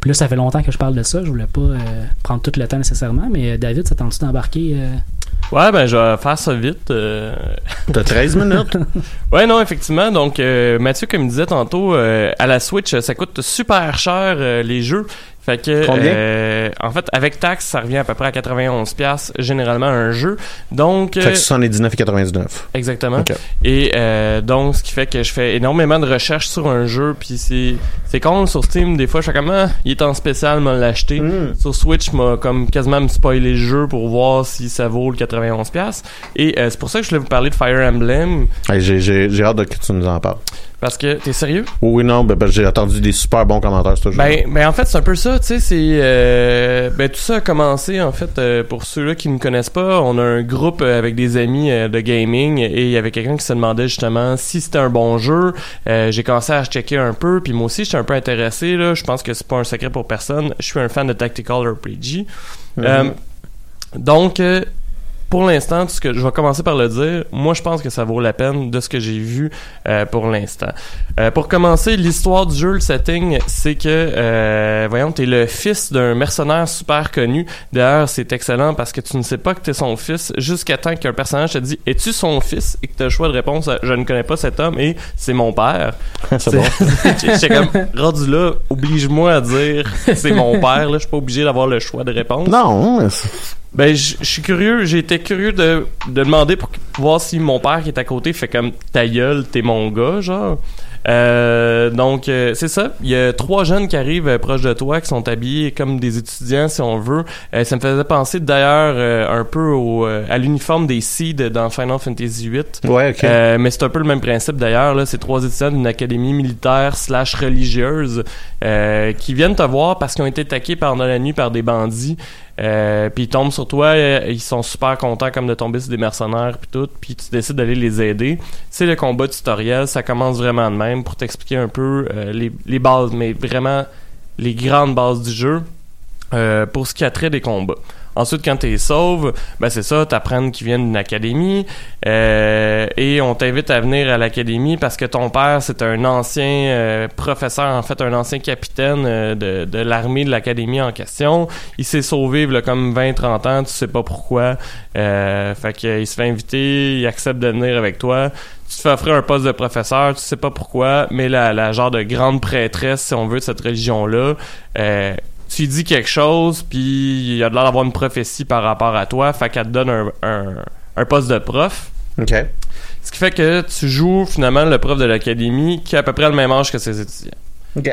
Puis là, ça fait longtemps que je parle de ça. Je voulais pas euh, prendre tout le temps nécessairement, mais euh, David, ça tente-tu d'embarquer euh, Ouais, ben je vais faire ça vite. euh. T'as 13 minutes? Ouais, non, effectivement. Donc, euh, Mathieu, comme il disait tantôt, euh, à la Switch, ça coûte super cher euh, les jeux. Fait que, Combien? euh, en fait, avec taxe, ça revient à peu près à 91 pièces généralement un jeu. Donc, fait euh, que 79,99. exactement. Ok. Et euh, donc, ce qui fait que je fais énormément de recherches sur un jeu, puis c'est c'est con sur Steam. Des fois, je fais comme ah, il est en spécial, m'a l'acheter. Mm. Sur Switch, m'a comme quasiment me spoilé le jeu pour voir si ça vaut le 91 pièces. Et euh, c'est pour ça que je voulais vous parler de Fire Emblem Hey, j'ai, j'ai, j'ai hâte de que tu nous en parles. Parce que t'es sérieux? Oui, oui, non, ben, ben, j'ai entendu des super bons commentaires ce. Ben, ben en fait c'est un peu ça, tu sais, c'est euh, ben tout ça a commencé en fait euh, pour ceux-là qui ne connaissent pas, on a un groupe euh, avec des amis euh, de gaming et il y avait quelqu'un qui se demandait justement si c'était un bon jeu. J'ai commencé à checker un peu, puis moi aussi j'étais un peu intéressé là. Je pense que c'est pas un secret pour personne. Je suis un fan de tactical RPG. Mhm. donc, pour l'instant, ce que je vais commencer par le dire, moi je pense que ça vaut la peine de ce que j'ai vu euh, pour l'instant. Euh, pour commencer, l'histoire du jeu, le setting, c'est que, euh, voyons, t'es le fils d'un mercenaire super connu. D'ailleurs, c'est excellent parce que tu ne sais pas que t'es son fils jusqu'à temps qu'un personnage te dit es-tu son fils? Et que t'as le choix de réponse à, je ne connais pas cet homme et c'est mon père. c'est bon. J'étais comme rendu là, oblige-moi à dire c'est mon père. Là, je suis pas obligé d'avoir le choix de réponse. Non, mais c'est- Ben, je suis curieux. Été curieux de, de demander pour voir si mon père qui est à côté fait comme ta gueule, t'es mon gars, genre. Euh, donc, euh, c'est ça. Il y a trois jeunes qui arrivent euh, proches de toi, qui sont habillés comme des étudiants, si on veut. Euh, ça me faisait penser d'ailleurs euh, un peu au, euh, à l'uniforme des Seed dans Final Fantasy VIII. ouais, ok. Euh, mais c'est un peu le même principe d'ailleurs. Là, c'est trois étudiants d'une académie militaire slash religieuse euh, qui viennent te voir parce qu'ils ont été attaqués pendant la nuit par des bandits. Euh, puis ils tombent sur toi, euh, ils sont super contents comme de tomber sur des mercenaires puis tout, puis tu décides d'aller les aider. C'est le combat tutoriel, ça commence vraiment de même pour t'expliquer un peu euh, les, les bases, mais vraiment les grandes bases du jeu euh, pour ce qui a trait des combats. Ensuite, quand t'es sauve, ben c'est ça, t'apprends qu'ils viennent d'une académie euh, et on t'invite à venir à l'académie parce que ton père c'est un ancien euh, professeur, en fait un ancien capitaine euh, de, de l'armée de l'académie en question. Il s'est sauvé là, comme 20-30 ans, tu sais pas pourquoi. Euh, fait qu'il se fait inviter, il accepte de venir avec toi. Tu te fais offrir un poste de professeur, tu sais pas pourquoi, mais la, la genre de grande prêtresse, si on veut, de cette religion-là, euh, tu dis quelque chose, puis il a l'air d'avoir une prophétie par rapport à toi, fait qu'elle te donne un, un, un poste de prof. ok. Ce qui fait que tu joues finalement le prof de l'académie qui a à peu près le même âge que ses étudiants. Ok.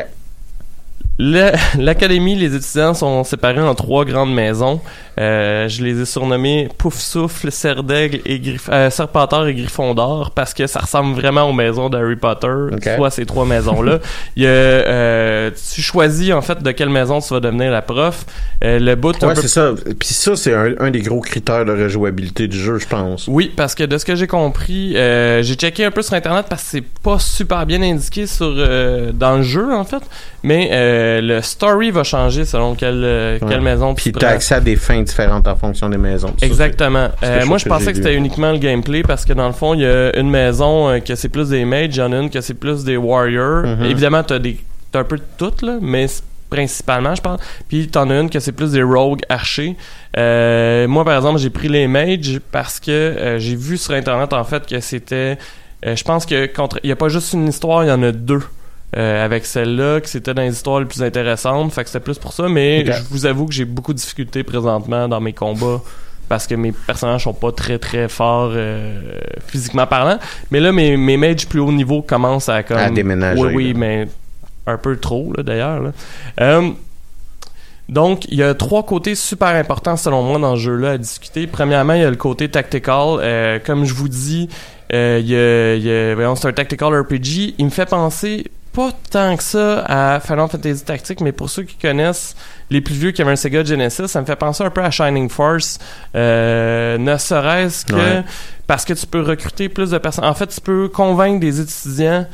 Le- L'académie, les étudiants sont séparés en trois grandes maisons. Euh, je les ai surnommés Pouf Souffle, Serdaigle et Griff euh, Serpentard et Gryffondor parce que ça ressemble vraiment aux maisons d'Harry Potter, Ok. soit ces trois maisons-là. Euh, tu choisis en fait de quelle maison tu vas devenir la prof. Le bout Ouais, peu c'est ça. Puis ça, c'est un, un des gros critères de rejouabilité du jeu, je pense. Oui, parce que de ce que j'ai compris, j'ai checké un peu sur internet parce que c'est pas super bien indiqué sur dans le jeu en fait, mais le story va changer selon quelle Ouais. quelle maison Puis tu t'as prends. accès à des fins différentes en fonction des maisons. Exactement. Euh, moi, je que pensais que c'était uniquement le gameplay parce que dans le fond, il y a une maison euh, que c'est plus des mages, il y en a une que c'est plus des warriors. Mhm. Évidemment, t'as des t'as un peu de tout là, mais principalement, je pense. Puis t'en as une que c'est plus des rogues archers. Euh, moi, par exemple, j'ai pris les mages parce que euh, j'ai vu sur internet en fait que c'était. euh, je pense que contre, il y a pas juste une histoire, il y en a deux. Euh, avec celle-là, que c'était dans les histoires les plus intéressantes, fait que c'était plus pour ça, mais je vous avoue que j'ai beaucoup de difficultés présentement dans mes combats parce que mes personnages sont pas très très forts euh, physiquement parlant. Mais là, mes, mes mages plus haut niveau commencent à comme À déménager, Oui, oui, là. mais un peu trop là d'ailleurs. là. Euh, donc, il y a trois côtés super importants selon moi dans ce jeu-là à discuter. Premièrement, il y a le côté tactical. Euh, comme je vous dis, il y a, y a- c'est un tactical RPG. Il me fait penser pas tant que ça à Final Fantasy Tactics, mais pour ceux qui connaissent les plus vieux qui avaient un Sega Genesis, ça me fait penser un peu à Shining Force. Euh, ne serait-ce que Ouais. parce que tu peux recruter plus de personnes. En fait, tu peux convaincre des étudiants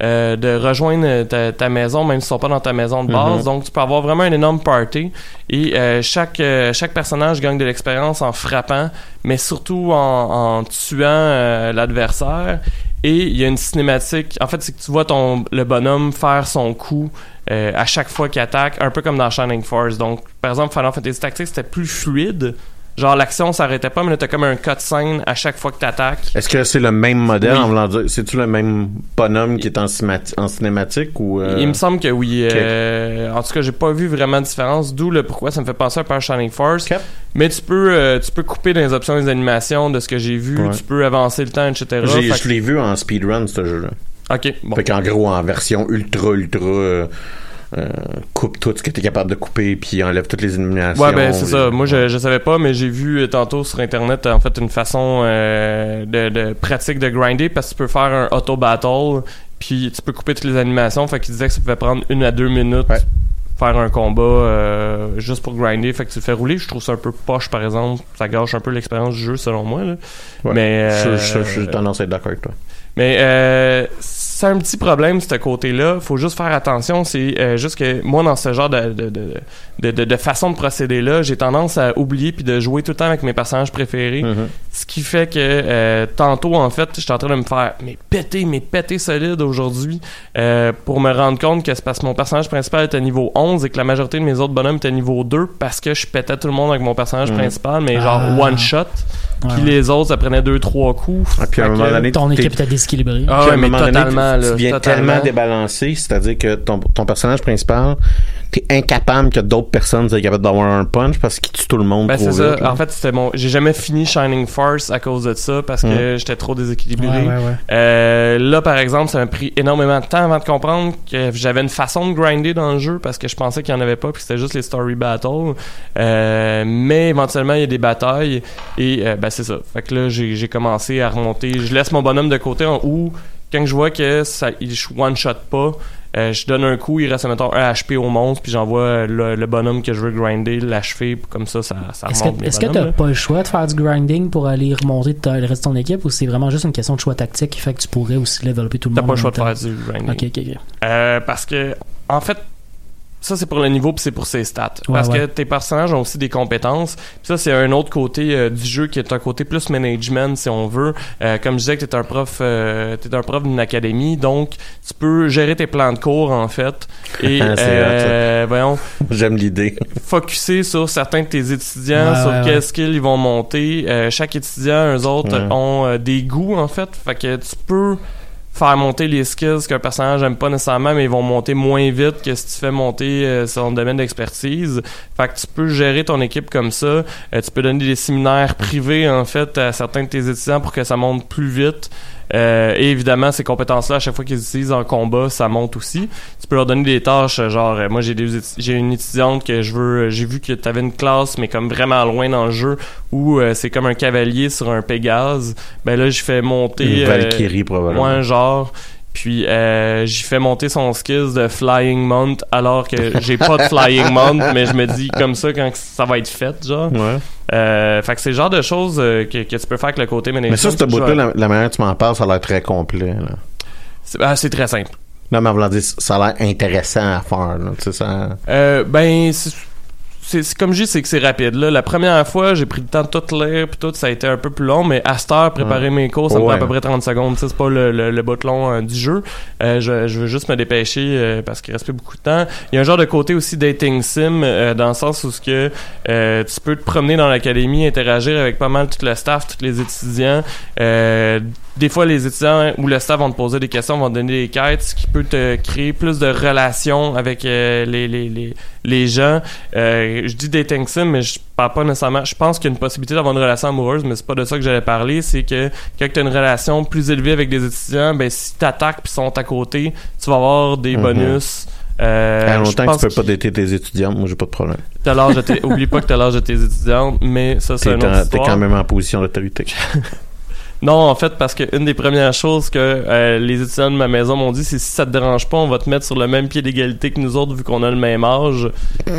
euh, de rejoindre ta, ta maison, même s'ils sont pas dans ta maison de base. Mhm. Donc, tu peux avoir vraiment un énorme party. Et euh, chaque, euh, chaque personnage gagne de l'expérience en frappant, mais surtout en, en tuant l'adversaire. Et il y a une cinématique. En fait, c'est que tu vois le bonhomme faire son coup euh, à chaque fois qu'il attaque, un peu comme dans Shining Force. Donc, par exemple, Final Fantasy Tactics, c'était plus fluide. Genre, l'action s'arrêtait pas, mais là, t'as comme un cutscene à chaque fois que t'attaques. Est-ce que c'est le même modèle? Oui. en voulant dire C'est-tu le même bonhomme qui est en, cinématique ou euh, Il me semble que oui. euh, en tout cas, j'ai pas vu vraiment de différence, d'où le pourquoi ça me fait penser un peu à Shining Force. Mais tu peux, euh, tu peux couper dans les options des animations de ce que j'ai vu. Ouais. Tu peux avancer le temps, etc. Je l'ai vu en speedrun, ce jeu-là. ok, bon. Fait qu'en gros, en version ultra, ultra. Euh, coupe tout ce que t'es capable de couper, puis enlève toutes les illuminations. Ouais, ben c'est ça. Moi, je, je savais pas, mais j'ai vu euh, tantôt sur Internet, en fait, une façon euh, de, de pratique de grinder parce que tu peux faire un auto-battle, puis tu peux couper toutes les animations. Fait qu'il disait que ça pouvait prendre une à deux minutes Ouais. faire un combat euh, juste pour grinder. Fait que tu le fais rouler. Je trouve ça un peu poche, par exemple. Ça gâche un peu l'expérience du jeu, selon moi. Là. Ouais. Mais, Je- je- je- J'ai tendance à être d'accord avec toi. mais euh, c'est un petit problème, ce côté-là. Faut juste faire attention. C'est euh, juste que moi, dans ce genre de, de, de, de, de- de façon de procéder-là, j'ai tendance à oublier puis de jouer tout le temps avec mes personnages préférés. Mhm. Ce qui fait que euh, tantôt, en fait, j'étais en train de me faire mais péter, mais péter solide aujourd'hui euh, pour me rendre compte que c'est parce que mon personnage principal était niveau 11 et que la majorité de mes autres bonhommes étaient niveau 2 parce que je pétais tout le monde avec mon personnage Mhm. principal, mais genre Ah. one shot. Puis ouais. les autres, ça prenait deux, trois coups. Ah, puis à un Fait moment donné, Ton équipe était déséquilibrée. Ah ouais, mais moment donné, totalement, tu, là, tu deviens totalement. tellement débalancé, c'est-à-dire que ton, ton personnage principal, t'es incapable que d'autres personnes soient capables d'avoir un punch parce qu'il tue tout le monde Ben trop ça. là. En fait, c'était mon. J'ai jamais fini Shining Force à cause de ça parce que j'étais trop déséquilibré. Ouais, ouais, ouais. Euh, là, par exemple, ça m'a pris énormément de temps avant de comprendre que j'avais une façon de grinder dans le jeu parce que je pensais qu'il n'y en avait pas puis que c'était juste les story battles. Euh, mais éventuellement, il y a des batailles et euh, ben c'est ça. Fait que là, j'ai j'ai commencé à remonter. Je laisse mon bonhomme de côté en où quand je vois que ça il one shot pas. Euh, je donne un coup, il reste mettons un HP au monstre, puis j'envoie le, le bonhomme que je veux grinder, l'achever, puis comme ça, ça, ça Est-ce remonte que est-ce que t'as pas le choix de faire du grinding pour aller remonter le reste de ton équipe ou c'est vraiment juste une question de choix tactique qui fait que tu pourrais aussi développer tout le T'as monde pas le choix de faire du grinding. Ok, ok, ok. Euh, parce que, en fait, ça c'est pour le niveau puis c'est pour ses stats. Ouais, parce que tes personnages ont aussi des compétences. Puis ça c'est un autre côté euh, du jeu qui est un côté plus management si on veut. Euh, comme je disais que t'es un prof, euh, t'es un prof d'une académie, donc tu peux gérer tes plans de cours en fait et euh, voyons J'aime l'idée. focuser sur certains de tes étudiants, Ouais, sur quels skills ils vont monter. Euh, chaque étudiant, eux autres, ont des goûts, en fait. Fait que tu peux faire monter les skills qu'un personnage aime pas nécessairement, mais ils vont monter moins vite que si tu fais monter euh, son domaine d'expertise. Fait que tu peux gérer ton équipe comme ça. Euh, tu peux donner des séminaires privés, en fait, à certains de tes étudiants pour que ça monte plus vite. Euh, et évidemment, ces compétences-là, à chaque fois qu'ils utilisent en combat, ça monte aussi. Tu peux leur donner des tâches, euh, genre, euh, moi j'ai des j'ai une étudiante que je veux, euh, j'ai vu que tu avais une classe, mais comme vraiment loin dans le jeu, où euh, c'est comme un cavalier sur un Pégase. Ben là, je fais monter. Une Valkyrie, probablement. Ouais, genre. Puis euh, j'y fais monter son skills de Flying Mount alors que j'ai pas de Flying Mount, mais je me dis comme ça quand ça va être fait, genre. Ouais. Euh, fait que c'est le genre de choses euh, que, que tu peux faire avec le côté management. Mais ça, cette bout-là, la, la manière dont tu m'en parles, ça a l'air très complet. Là. c'est ah, c'est très simple. Non, mais en voulant dire, ça a l'air intéressant à faire. Là, tu sais, ça... Euh, ben, c'est- comme je dis, c'est que c'est rapide. Là. La première fois, j'ai pris le temps de tout lire, puis tout, ça a été un peu plus long, mais à cette heure, préparer mes cours, ça me Ouais. prend à peu près 30 secondes. C'est pas le, le, le bout long euh, du jeu. Euh, je, je veux juste me dépêcher euh, parce qu'il reste plus beaucoup de temps. Il y a un genre de côté aussi dating sim, euh, dans le sens où ce que tu peux te promener dans l'académie, interagir avec pas mal tout le staff, tous les étudiants. Des fois, les étudiants ou le staff vont te poser des questions, vont te donner des quêtes, ce qui peut te créer plus de relations avec les, les, les, les gens. Euh, je dis dating sim, mais je parle pas nécessairement. Je pense qu'il y a une possibilité d'avoir une relation amoureuse, mais c'est pas de ça que j'allais parler. C'est que quand tu as une relation plus élevée avec des étudiants, ben si t'attaques puis sont à côté, tu vas avoir des Mhm. bonus. Euh, À longtemps que tu peux pas dater tes étudiants, moi, j'ai pas de problème. t'as l'âge de tes- oublie pas que t'as l'âge de tes étudiantes, mais ça c'est une autre t'es quand même en position d'autorité. Non, en fait, parce que une des premières choses que euh, les étudiants de ma maison m'ont dit, c'est si ça te dérange pas, on va te mettre sur le même pied d'égalité que nous autres, vu qu'on a le même âge.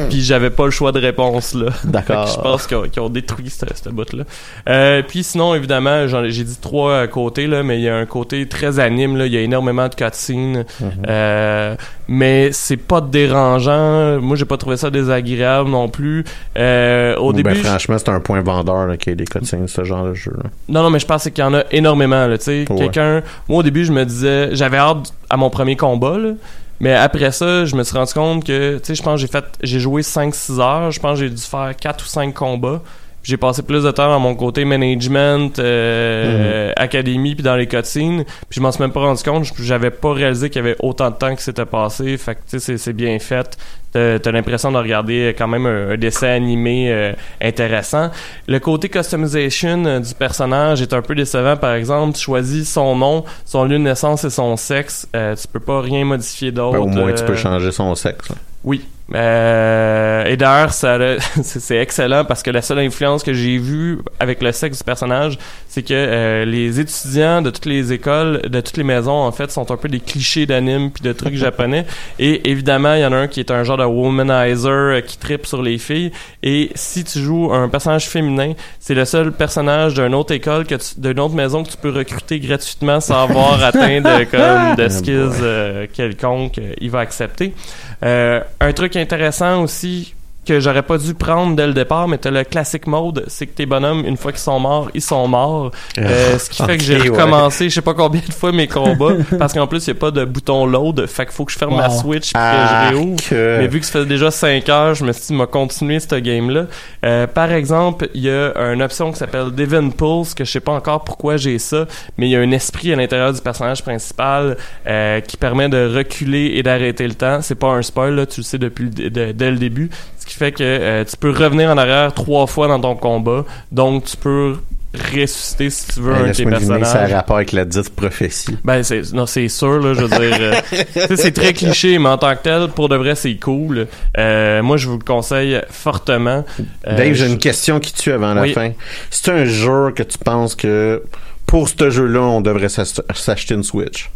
Puis j'avais pas le choix de réponse là. D'accord. Que je pense qu'ils ont, détruit cette, cette bout là. Euh, puis sinon, évidemment, j'en ai- j'ai dit trois côtés là, mais il y a un côté très anime là. Il y a énormément de cutscenes. Euh, mais c'est pas dérangeant. Moi, j'ai pas trouvé ça désagréable non plus. Euh, au Ben, début, je- franchement, c'est un point vendeur là, qu'il y ait des cutscenes, ce genre de jeu. là. non, non, mais je pense qu'il y en a énormément, là, tu sais. Ouais. Quelqu'un... Moi, au début, je me disais... J'avais hâte à mon premier combat, là. Mais après ça, je me suis rendu compte que, tu sais, je pense que j'ai fait... J'ai joué 5-6 heures. Je pense que j'ai dû faire 4 ou 5 combats. J'ai passé plus de temps dans mon côté management, euh, académie, puis dans les cutscenes. Puis je m'en suis même pas rendu compte. J'avais pas réalisé qu'il y avait autant de temps qui s'était passé. Fait que, tu sais, c'est- bien fait. T'as l'impression de regarder quand même un, un dessin animé euh, intéressant. Le côté customization euh, du personnage est un peu décevant. Par exemple, tu choisis son nom, son lieu de naissance et son sexe. Euh, tu peux pas rien modifier d'autre. Ben, au moins, tu euh, peux changer son sexe. là. oui. Euh, et d'ailleurs, c'est excellent parce que la seule influence que j'ai vue avec le sexe du personnage, c'est que euh, les étudiants de toutes les écoles, de toutes les maisons, en fait, sont un peu des clichés d'anime puis de trucs japonais. Et évidemment, il y en a un qui est un genre de womanizer euh, qui tripe sur les filles. Et si tu joues un personnage féminin, c'est le seul personnage d'une autre école, que d'une autre maison que tu peux recruter gratuitement sans avoir atteint de, comme, de Oh skills euh, quelconques. il va accepter. Un truc intéressant aussi que j'aurais pas dû prendre dès le départ, mais t'as le classic mode, c'est que tes bonhommes, une fois qu'ils sont morts, ils sont morts. Euh, ce qui fait que j'ai Ok, ouais. recommencé, je sais pas combien de fois mes combats, parce qu'en plus, il y a pas de bouton load, fait qu'il faut que je ferme ma. Switch puis Ah, que je réouvre. que- Mais vu que ça fait déjà 5 heures, je me suis dit, m'a continué ce game-là. Euh, par exemple, il y a une option qui s'appelle Divine Pulse, que je sais pas encore pourquoi j'ai ça, mais il y a un esprit à l'intérieur du personnage principal euh, qui permet de reculer et d'arrêter le temps. C'est pas un spoil, là, tu le sais depuis le dé- de- dès le début. Qui fait que euh, tu peux revenir en arrière trois fois dans ton combat. Donc, tu peux ressusciter si tu veux un de tes deviner, ça a personnages. rapport avec la dite prophétie. Ben c'est non c'est sûr là je veux dire euh, tu c'est très cliché mais en tant que tel pour de vrai c'est cool. Euh, moi je vous le conseille fortement. Euh, Dave, j'ai je- une question qui tue avant la fin. C'est un jeu que tu penses que pour ce jeu-là, on devrait s'ach- s'acheter une Switch?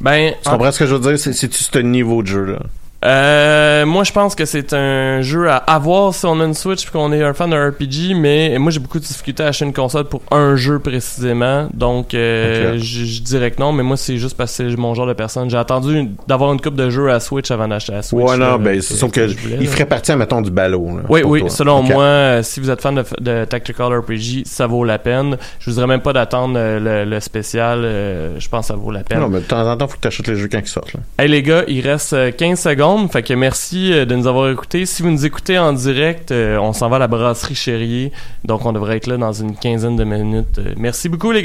Ben Tu en- comprends ce que je veux dire? C'est- C'est-tu ce niveau de jeu-là? Euh, moi, je pense que c'est un jeu à avoir si on a une Switch puis qu'on est un fan de RPG, mais moi, j'ai beaucoup de difficultés à acheter une console pour un jeu précisément. Donc, euh, je dirais que non, mais moi, c'est juste parce que c'est mon genre de personne. J'ai attendu d'avoir une coupe de jeux à Switch avant d'acheter la Switch. ouais, non, ben, C'est ce que, je voulais, il là. ferait partie, mettons, du ballot. là, Oui, oui, toi. selon moi, euh, si vous êtes fan de, de Tactical RPG, ça vaut la peine. Je vous dirais même pas d'attendre euh, le, le spécial. je pense que ça vaut la peine. Non, mais de temps en temps, faut que tu achètes les jeux quand ils sortent. Là. Hey les gars, il reste euh, 15 secondes, fait que merci euh, de nous avoir écoutés. Si vous nous écoutez en direct, euh, on s'en va à la brasserie Chérier, donc on devrait être là dans une quinzaine de minutes. Euh, merci beaucoup les gars.